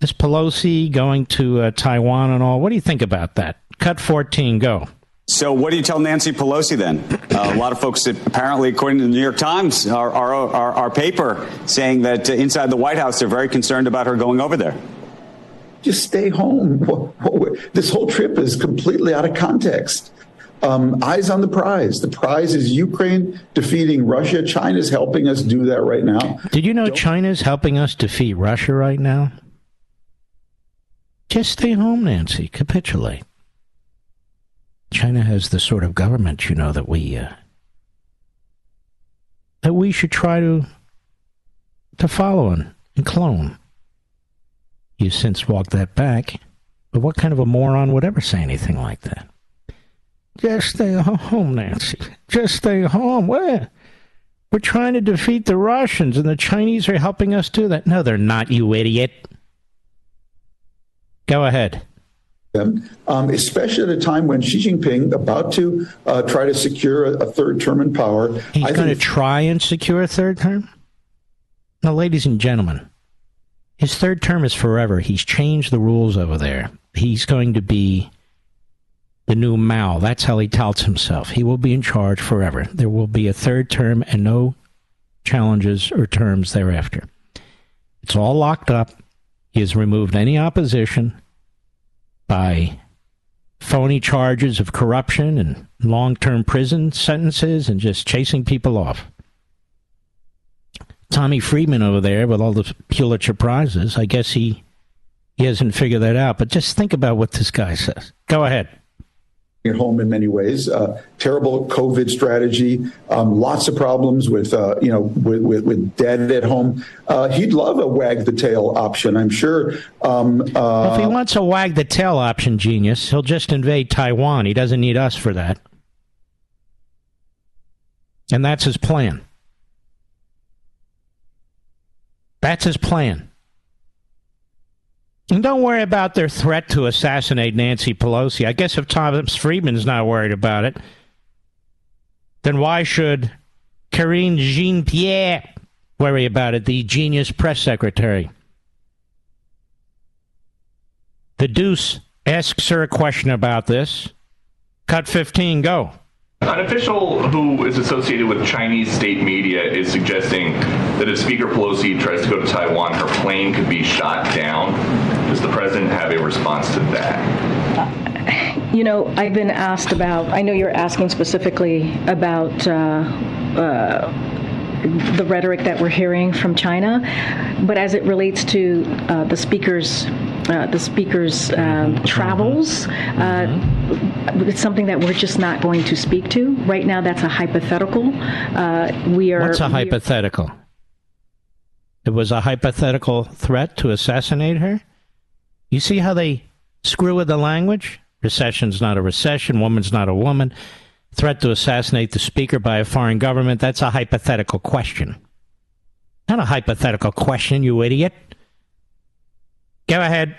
is Pelosi going to uh, Taiwan and all? What do you think about that? Cut 14, go. So, what do you tell Nancy Pelosi then? Uh, a lot of folks, that apparently, according to the New York Times, our, our, our, our paper, saying that uh, inside the White House, they're very concerned about her going over there. Just stay home. <laughs> This whole trip is completely out of context. Um, eyes on the prize. The prize is Ukraine defeating Russia. China's helping us do that right now. Did you know China's helping us defeat Russia right now? Just stay home, Nancy. Capitulate. China has the sort of government, you know, that we uh, that we should try to to follow and, and clone. You since walked that back, but what kind of a moron would ever say anything like that? Just stay home, Nancy. Just stay home. Where? We're trying to defeat the Russians, and the Chinese are helping us do that. No, they're not, you idiot. Go ahead them, um, especially at a time when Xi Jinping about to uh, try to secure a, a, third term in power. He's going to try and secure a third term. Now, ladies and gentlemen, his third term is forever. He's changed the rules over there. He's going to be the new Mao. That's how he touts himself. He will be in charge forever. There will be a third term and no challenges or terms thereafter. It's all locked up. He has removed any opposition by phony charges of corruption and long term prison sentences and just chasing people off. Tommy Friedman over there with all the Pulitzer Prizes, I guess he he hasn't figured that out. But just think about what this guy says. Go ahead at home in many ways. Uh, terrible COVID strategy, um, lots of problems with uh, you know with, with, with, at home. Uh, he'd love a wag the tail option, I'm sure. Um, well, if he wants a wag the tail option, genius, he'll just invade Taiwan. He doesn't need us for that, and that's his plan. That's his plan. And don't worry about their threat to assassinate Nancy Pelosi. I guess if Thomas Friedman's not worried about it, then why should Karine Jean Pierre worry about it, the genius press secretary? The Deuce asks her a question about this. Cut 15, go. An official who is associated with Chinese state media is suggesting that if Speaker Pelosi tries to go to Taiwan, her plane could be shot down. Does the president have a response to that? You know, I've been asked about, I know you're asking specifically about. Uh, uh, the rhetoric that we're hearing from China, but as it relates to uh, the speaker's uh, the speaker's um, travels, uh, it's something that we're just not going to speak to right now. That's a hypothetical. Uh, we are. What's a hypothetical? It was a hypothetical threat to assassinate her. You see how they screw with the language? Recession's not a recession. Woman's not a woman threat to assassinate the speaker by a foreign government, that's a hypothetical question. Not a hypothetical question, you idiot. Go ahead.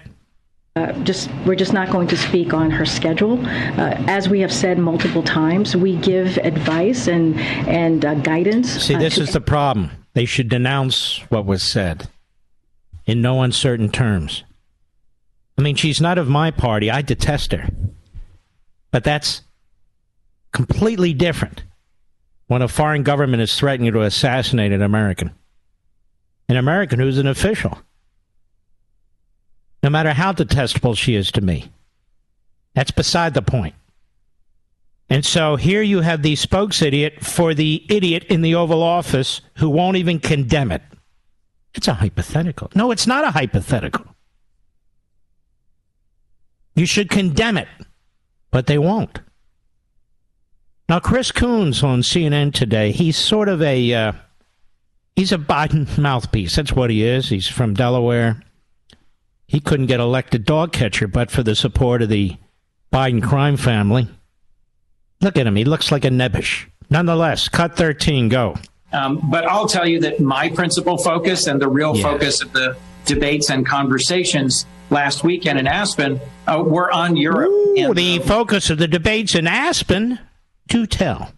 Uh, just we're just not going to speak on her schedule. Uh, as we have said multiple times, we give advice and and uh, guidance. See, this is the problem. They should denounce what was said in no uncertain terms. I mean, she's not of my party. I detest her, but that's completely different when a foreign government is threatening to assassinate an American. An American who's an official. No matter how detestable she is to me. That's beside the point. And so here you have the spokes idiot for the idiot in the Oval Office who won't even condemn it. It's a hypothetical. No, it's not a hypothetical. You should condemn it, but they won't. Now, Chris Coons on CNN today, he's sort of a uh, he's a Biden <laughs> mouthpiece. That's what he is. He's from Delaware. He couldn't get elected dog catcher, but for the support of the Biden crime family. Look at him. He looks like a nebbish. Nonetheless, cut 13, go. Um, but I'll tell you that my principal focus and the real Yes. focus of the debates and conversations last weekend in Aspen uh, were on Europe. Ooh, the focus of the debates in Aspen, do tell.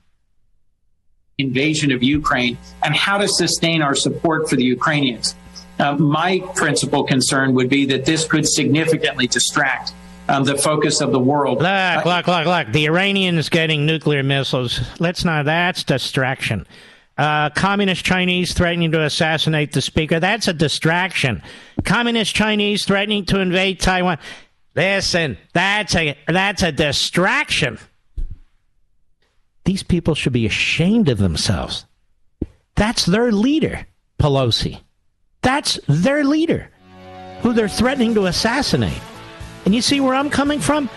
invasion of Ukraine and how to sustain our support for the Ukrainians. Uh, my principal concern would be that this could significantly distract um, the focus of the world. Look, look, look, look. The Iranians getting nuclear missiles. Let's not. That's distraction. Uh, communist Chinese threatening to assassinate the speaker. That's a distraction. Communist Chinese threatening to invade Taiwan. Listen, that's a that's a distraction. These people should be ashamed of themselves. That's their leader, Pelosi. That's their leader, who they're threatening to assassinate. And you see where I'm coming from?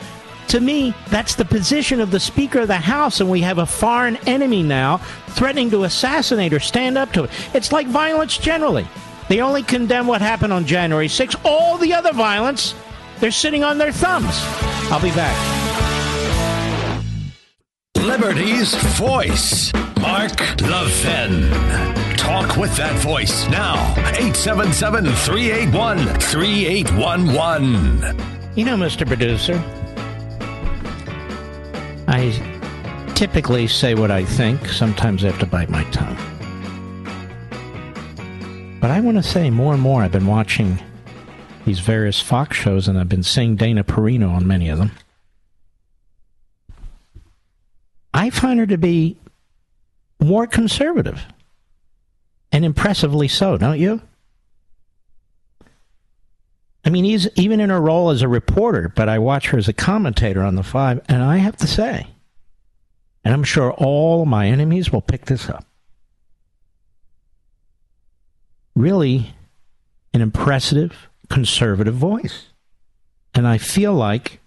To me, that's the position of the Speaker of the House, and we have a foreign enemy now threatening to assassinate or stand up to it. It's like violence generally. They only condemn what happened on January 6th. All the other violence, they're sitting on their thumbs. I'll be back. Liberty's voice, Mark Levin. Talk with that voice now. 877 381 3811. You know, Mr. Producer, I typically say what I think. Sometimes I have to bite my tongue. But I want to say more and more, I've been watching these various Fox shows, and I've been seeing Dana Perino on many of them. I find her to be more conservative, and impressively so, don't you? I mean, he's even in her role as a reporter, but I watch her as a commentator on the Five, and I have to say, and I'm sure all my enemies will pick this up. Really, an impressive conservative voice. And I feel like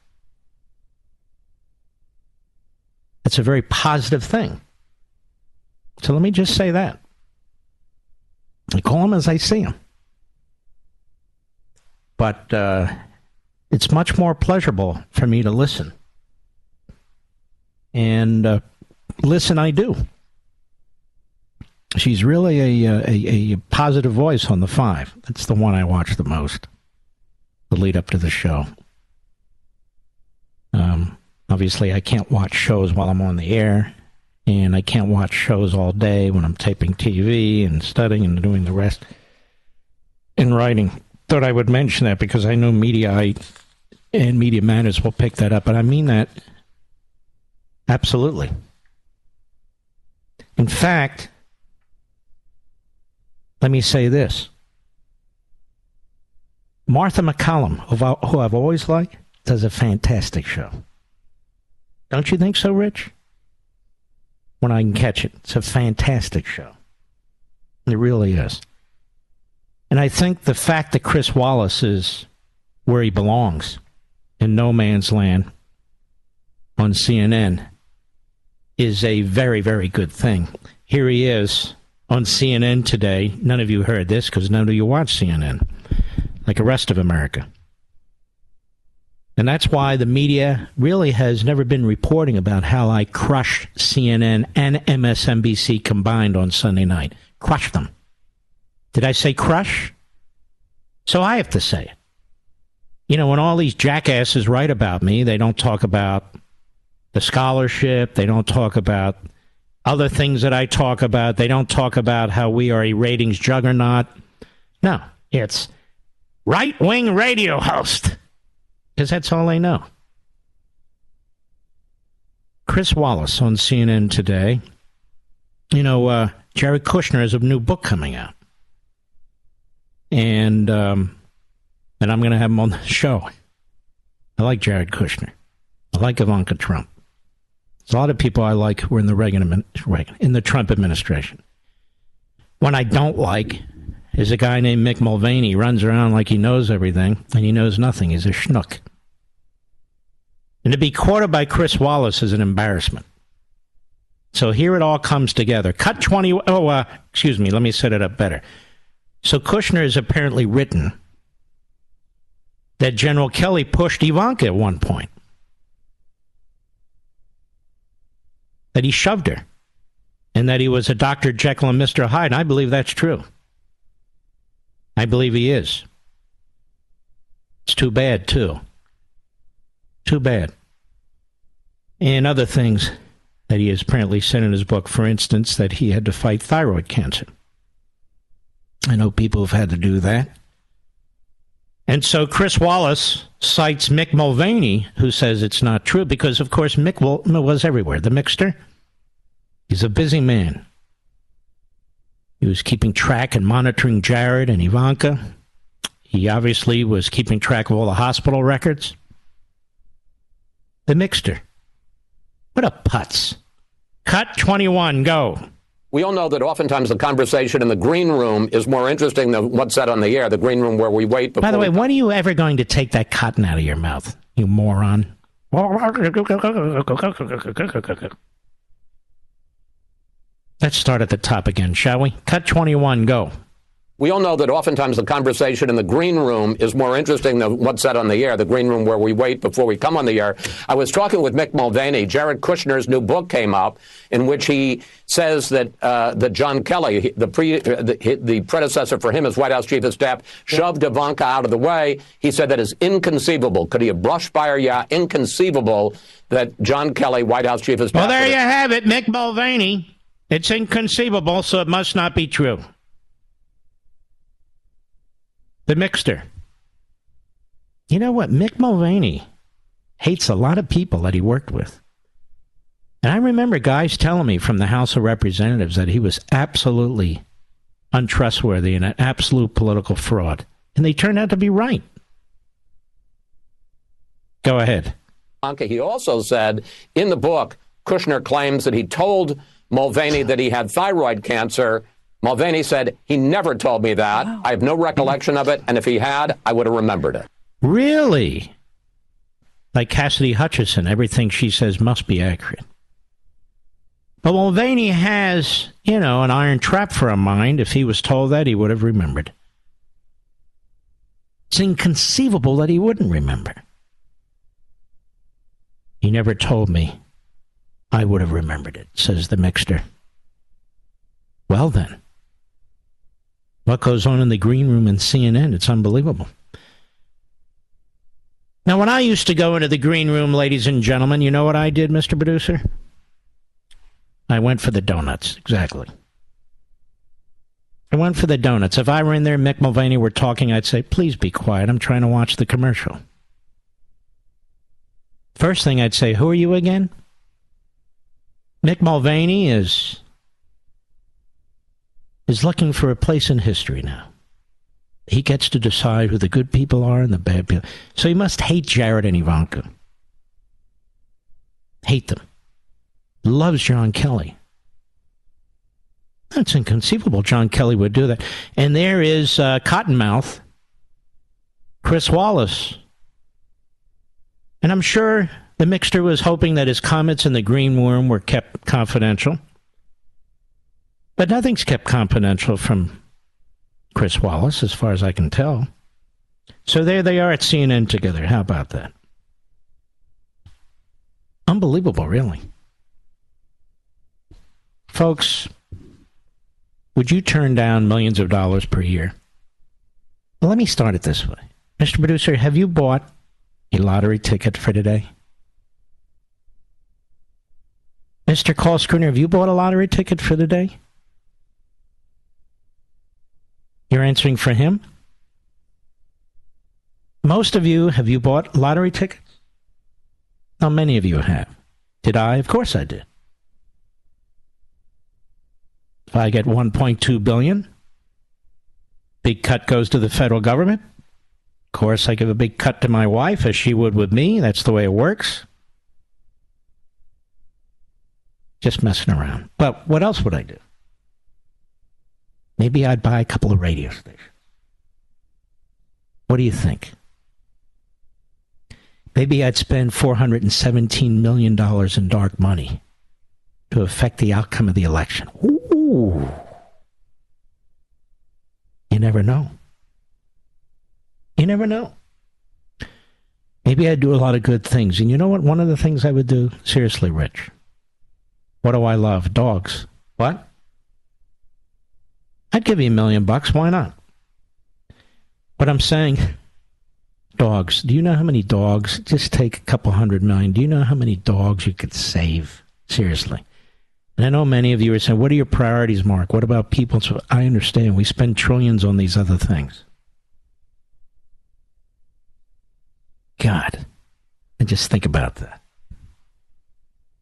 it's a very positive thing. So let me just say that. I call him as I see them. But uh, it's much more pleasurable for me to listen. And uh, listen, I do. She's really a, a, a positive voice on the five. That's the one I watch the most. The lead up to the show. Um, obviously, I can't watch shows while I'm on the air. and I can't watch shows all day when I'm taping TV and studying and doing the rest and writing. Thought I would mention that because I know media and media matters will pick that up, but I mean that absolutely. In fact, let me say this. Martha MacCallum, who I've always liked, does a fantastic show. Don't you think so, Rich? When I can catch it, it's a fantastic show. It really is. And I think the fact that Chris Wallace is where he belongs in no man's land on CNN is a very, very good thing. Here he is on CNN today. None of you heard this because none of you watch CNN, like the rest of America. And that's why the media really has never been reporting about how I crushed CNN and MSNBC combined on Sunday night. Crushed them. Did I say crush? So I have to say it. You know, when all these jackasses write about me, they don't talk about the scholarship, they don't talk about other things that I talk about, they don't talk about how we are a ratings juggernaut. No, it's right wing radio host because that's all they know. Chris Wallace on CNN today. You know, uh, Jared Kushner has a new book coming out, and um, and I'm going to have him on the show. I like Jared Kushner. I like Ivanka Trump. There's a lot of people I like who are in the Reagan, Reagan in the Trump administration. One I don't like is a guy named Mick Mulvaney. He runs around like he knows everything, and he knows nothing. He's a schnook. And to be quoted by Chris Wallace is an embarrassment. So here it all comes together. Cut 20. Oh, uh, excuse me. Let me set it up better. So Kushner has apparently written that General Kelly pushed Ivanka at one point, that he shoved her, and that he was a Dr. Jekyll and Mr. Hyde. And I believe that's true. I believe he is. It's too bad, too. Too bad. And other things that he has apparently said in his book, for instance, that he had to fight thyroid cancer. I know people have had to do that. And so Chris Wallace cites Mick Mulvaney, who says it's not true, because of course Mick was everywhere. The mixer, he's a busy man. He was keeping track and monitoring Jared and Ivanka. He obviously was keeping track of all the hospital records. The mixer, What a putz. Cut 21, go. We all know that oftentimes the conversation in the green room is more interesting than what's said on the air, the green room where we wait. By the way, when are you ever going to take that cotton out of your mouth, you moron? Let's start at the top again, shall we? Cut 21, go. We all know that oftentimes the conversation in the green room is more interesting than what's said on the air, the green room where we wait before we come on the air. I was talking with Mick Mulvaney. Jared Kushner's new book came out in which he says that uh, that John Kelly, the, pre, uh, the, the, predecessor for him as White House chief of staff, shoved Ivanka out of the way. He said that is inconceivable. Could he have brushed by her? Yeah, inconceivable that John Kelly, White House chief of staff. Well, there you have it, Mick Mulvaney. It's inconceivable, so it must not be true. The Mixter. You know what? Mick Mulvaney hates a lot of people that he worked with. And I remember guys telling me from the House of Representatives that he was absolutely untrustworthy and an absolute political fraud. And they turned out to be right. Go ahead. He also said in the book, Kushner claims that he told Mulvaney that he had thyroid cancer Mulvaney said, he never told me that. Wow. I have no recollection of it, and if he had, I would have remembered it. Really? Like Cassidy Hutchinson, everything she says must be accurate. But Mulvaney has, you know, an iron trap for a mind. If he was told that, he would have remembered. It's inconceivable that he wouldn't remember. He never told me. I would have remembered it, says the mixer. Well, then. What goes on in the green room in CNN? It's unbelievable. Now, when I used to go into the green room, ladies and gentlemen, you know what I did, Mr. Producer? I went for the donuts, exactly. I went for the donuts. If I were in there, Mick Mulvaney were talking, I'd say, please be quiet. I'm trying to watch the commercial. First thing I'd say, who are you again? Mick Mulvaney is is looking for a place in history now. He gets to decide who the good people are and the bad people. So he must hate Jared and Ivanka. Hate them. Loves John Kelly. That's inconceivable. John Kelly would do that. And there is uh, Cottonmouth, Chris Wallace. And I'm sure the mixture was hoping that his comments in the green room were kept confidential. But nothing's kept confidential from Chris Wallace, as far as I can tell. So there they are at CNN together. How about that? Unbelievable, really. Folks, would you turn down millions of dollars per year? Well, let me start it this way. Mr. Producer, have you bought a lottery ticket for today? Mr. Call Screener, have you bought a lottery ticket for the day? You're answering for him? Most of you, have you bought lottery tickets? How many of you have? Did I? Of course I did. If I get 1.2 billion, big cut goes to the federal government. Of course, I give a big cut to my wife as she would with me. That's the way it works. Just messing around. But what else would I do? Maybe I'd buy a couple of radio stations. What do you think? Maybe I'd spend $417 million in dark money to affect the outcome of the election. Ooh. You never know. You never know. Maybe I'd do a lot of good things. And you know what? One of the things I would do, seriously, Rich. What do I love? Dogs. What? I'd give you a million bucks. Why not? But I'm saying, dogs. Do you know how many dogs? Just take a couple hundred million. Do you know how many dogs you could save? Seriously. And I know many of you are saying, what are your priorities, Mark? What about people? So I understand. We spend trillions on these other things. God. And just think about that.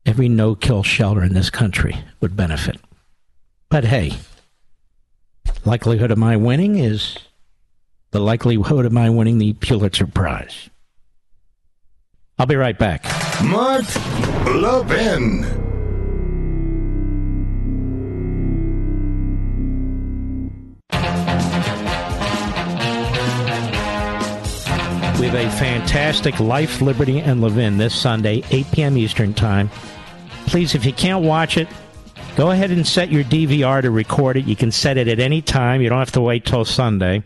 Every no kill shelter in this country would benefit. But hey, likelihood of my winning is the likelihood of my winning the Pulitzer Prize. I'll be right back. Mark Levin. We have a fantastic Life, Liberty, and Levin this Sunday, 8 p.m. Eastern Time. Please, if you can't watch it, go ahead and set your DVR to record it. You can set it at any time. You don't have to wait till Sunday.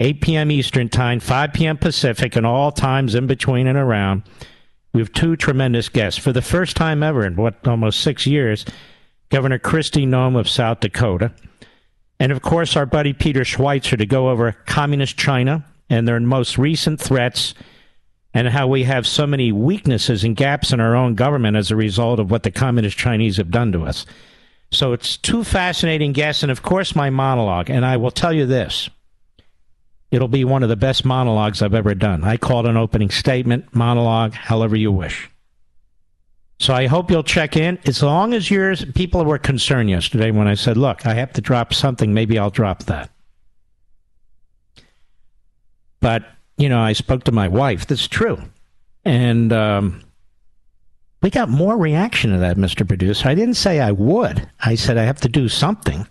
8 p.m. Eastern Time, 5 p.m. Pacific, and all times in between and around. We have two tremendous guests. For the first time ever in what almost six years, Governor Kristi Noem of South Dakota, and of course our buddy Peter Schweizer to go over communist China and their most recent threats and how we have so many weaknesses and gaps in our own government as a result of what the communist Chinese have done to us. So it's two fascinating guests, and of course, my monologue. And I will tell you this it'll be one of the best monologues I've ever done. I call it an opening statement, monologue, however you wish. So I hope you'll check in. As long as yours, people were concerned yesterday when I said, look, I have to drop something, maybe I'll drop that. But you know, I spoke to my wife. That's true. And um, we got more reaction to that, Mr. Producer. I didn't say I would. I said I have to do something.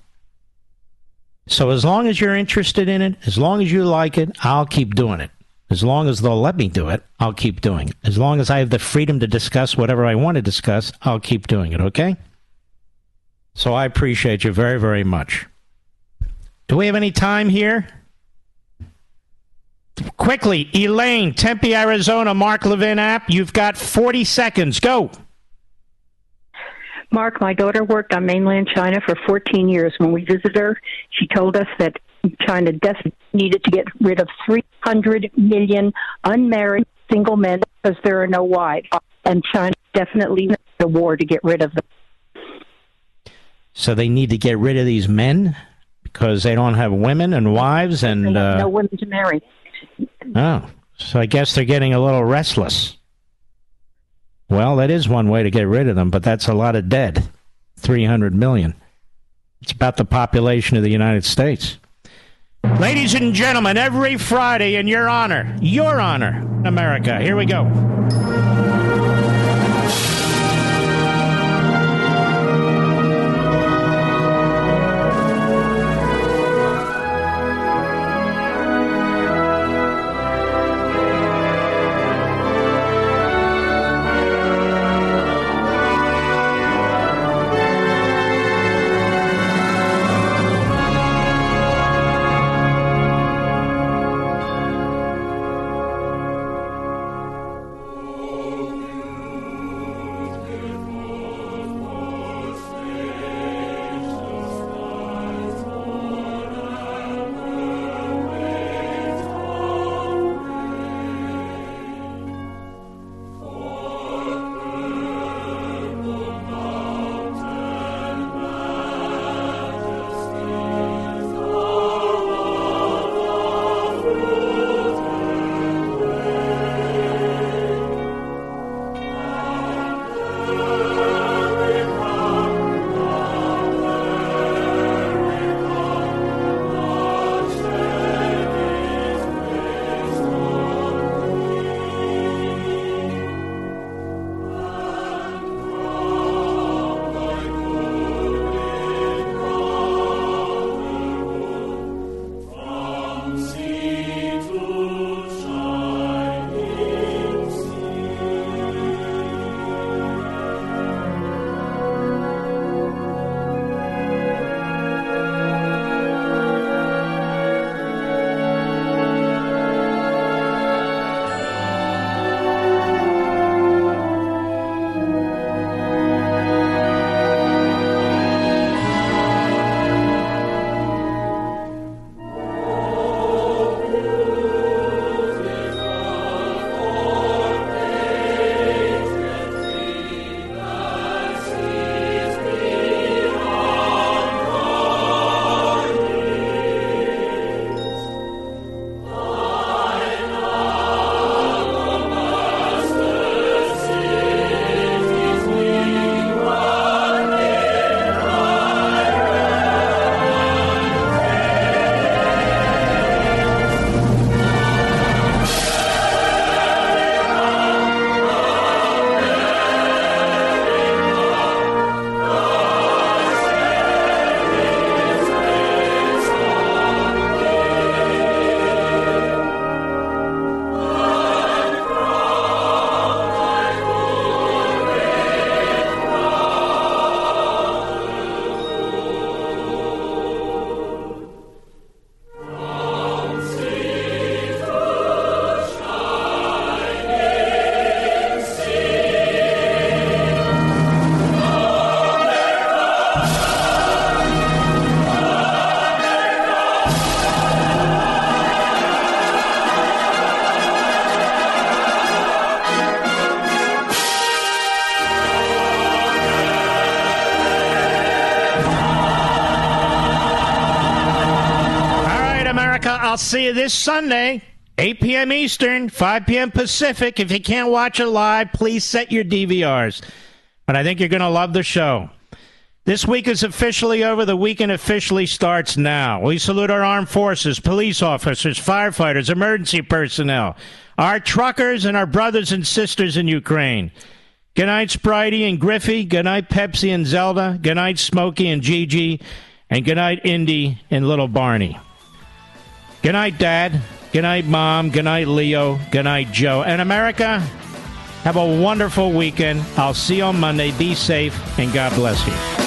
So as long as you're interested in it, as long as you like it, I'll keep doing it. As long as they'll let me do it, I'll keep doing it. As long as I have the freedom to discuss whatever I want to discuss, I'll keep doing it, okay? So I appreciate you very, very much. Do we have any time here? Quickly, Elaine, Tempe, Arizona, Mark Levin app. You've got 40 seconds. Go. Mark, my daughter worked on mainland China for 14 years. When we visited her, she told us that China desperately needed to get rid of 300 million unmarried single men because there are no wives. And China definitely needs a war to get rid of them. So they need to get rid of these men because they don't have women and wives and uh, no women to marry. Oh, so I guess they're getting a little restless. Well, that is one way to get rid of them, but that's a lot of dead. 300 million. It's about the population of the United States. Ladies and gentlemen, every Friday in your honor, your honor, America. Here we go. I'll see you this Sunday, 8 p.m. Eastern, 5 p.m. Pacific. If you can't watch it live, please set your DVRs. But I think you're going to love the show. This week is officially over. The weekend officially starts now. We salute our armed forces, police officers, firefighters, emergency personnel, our truckers, and our brothers and sisters in Ukraine. Good night, Spritey and Griffey. Good night, Pepsi and Zelda. Good night, Smokey and Gigi. And good night, Indy and little Barney. Good night, Dad. Good night, Mom. Good night, Leo. Good night, Joe. And America, have a wonderful weekend. I'll see you on Monday. Be safe, and God bless you.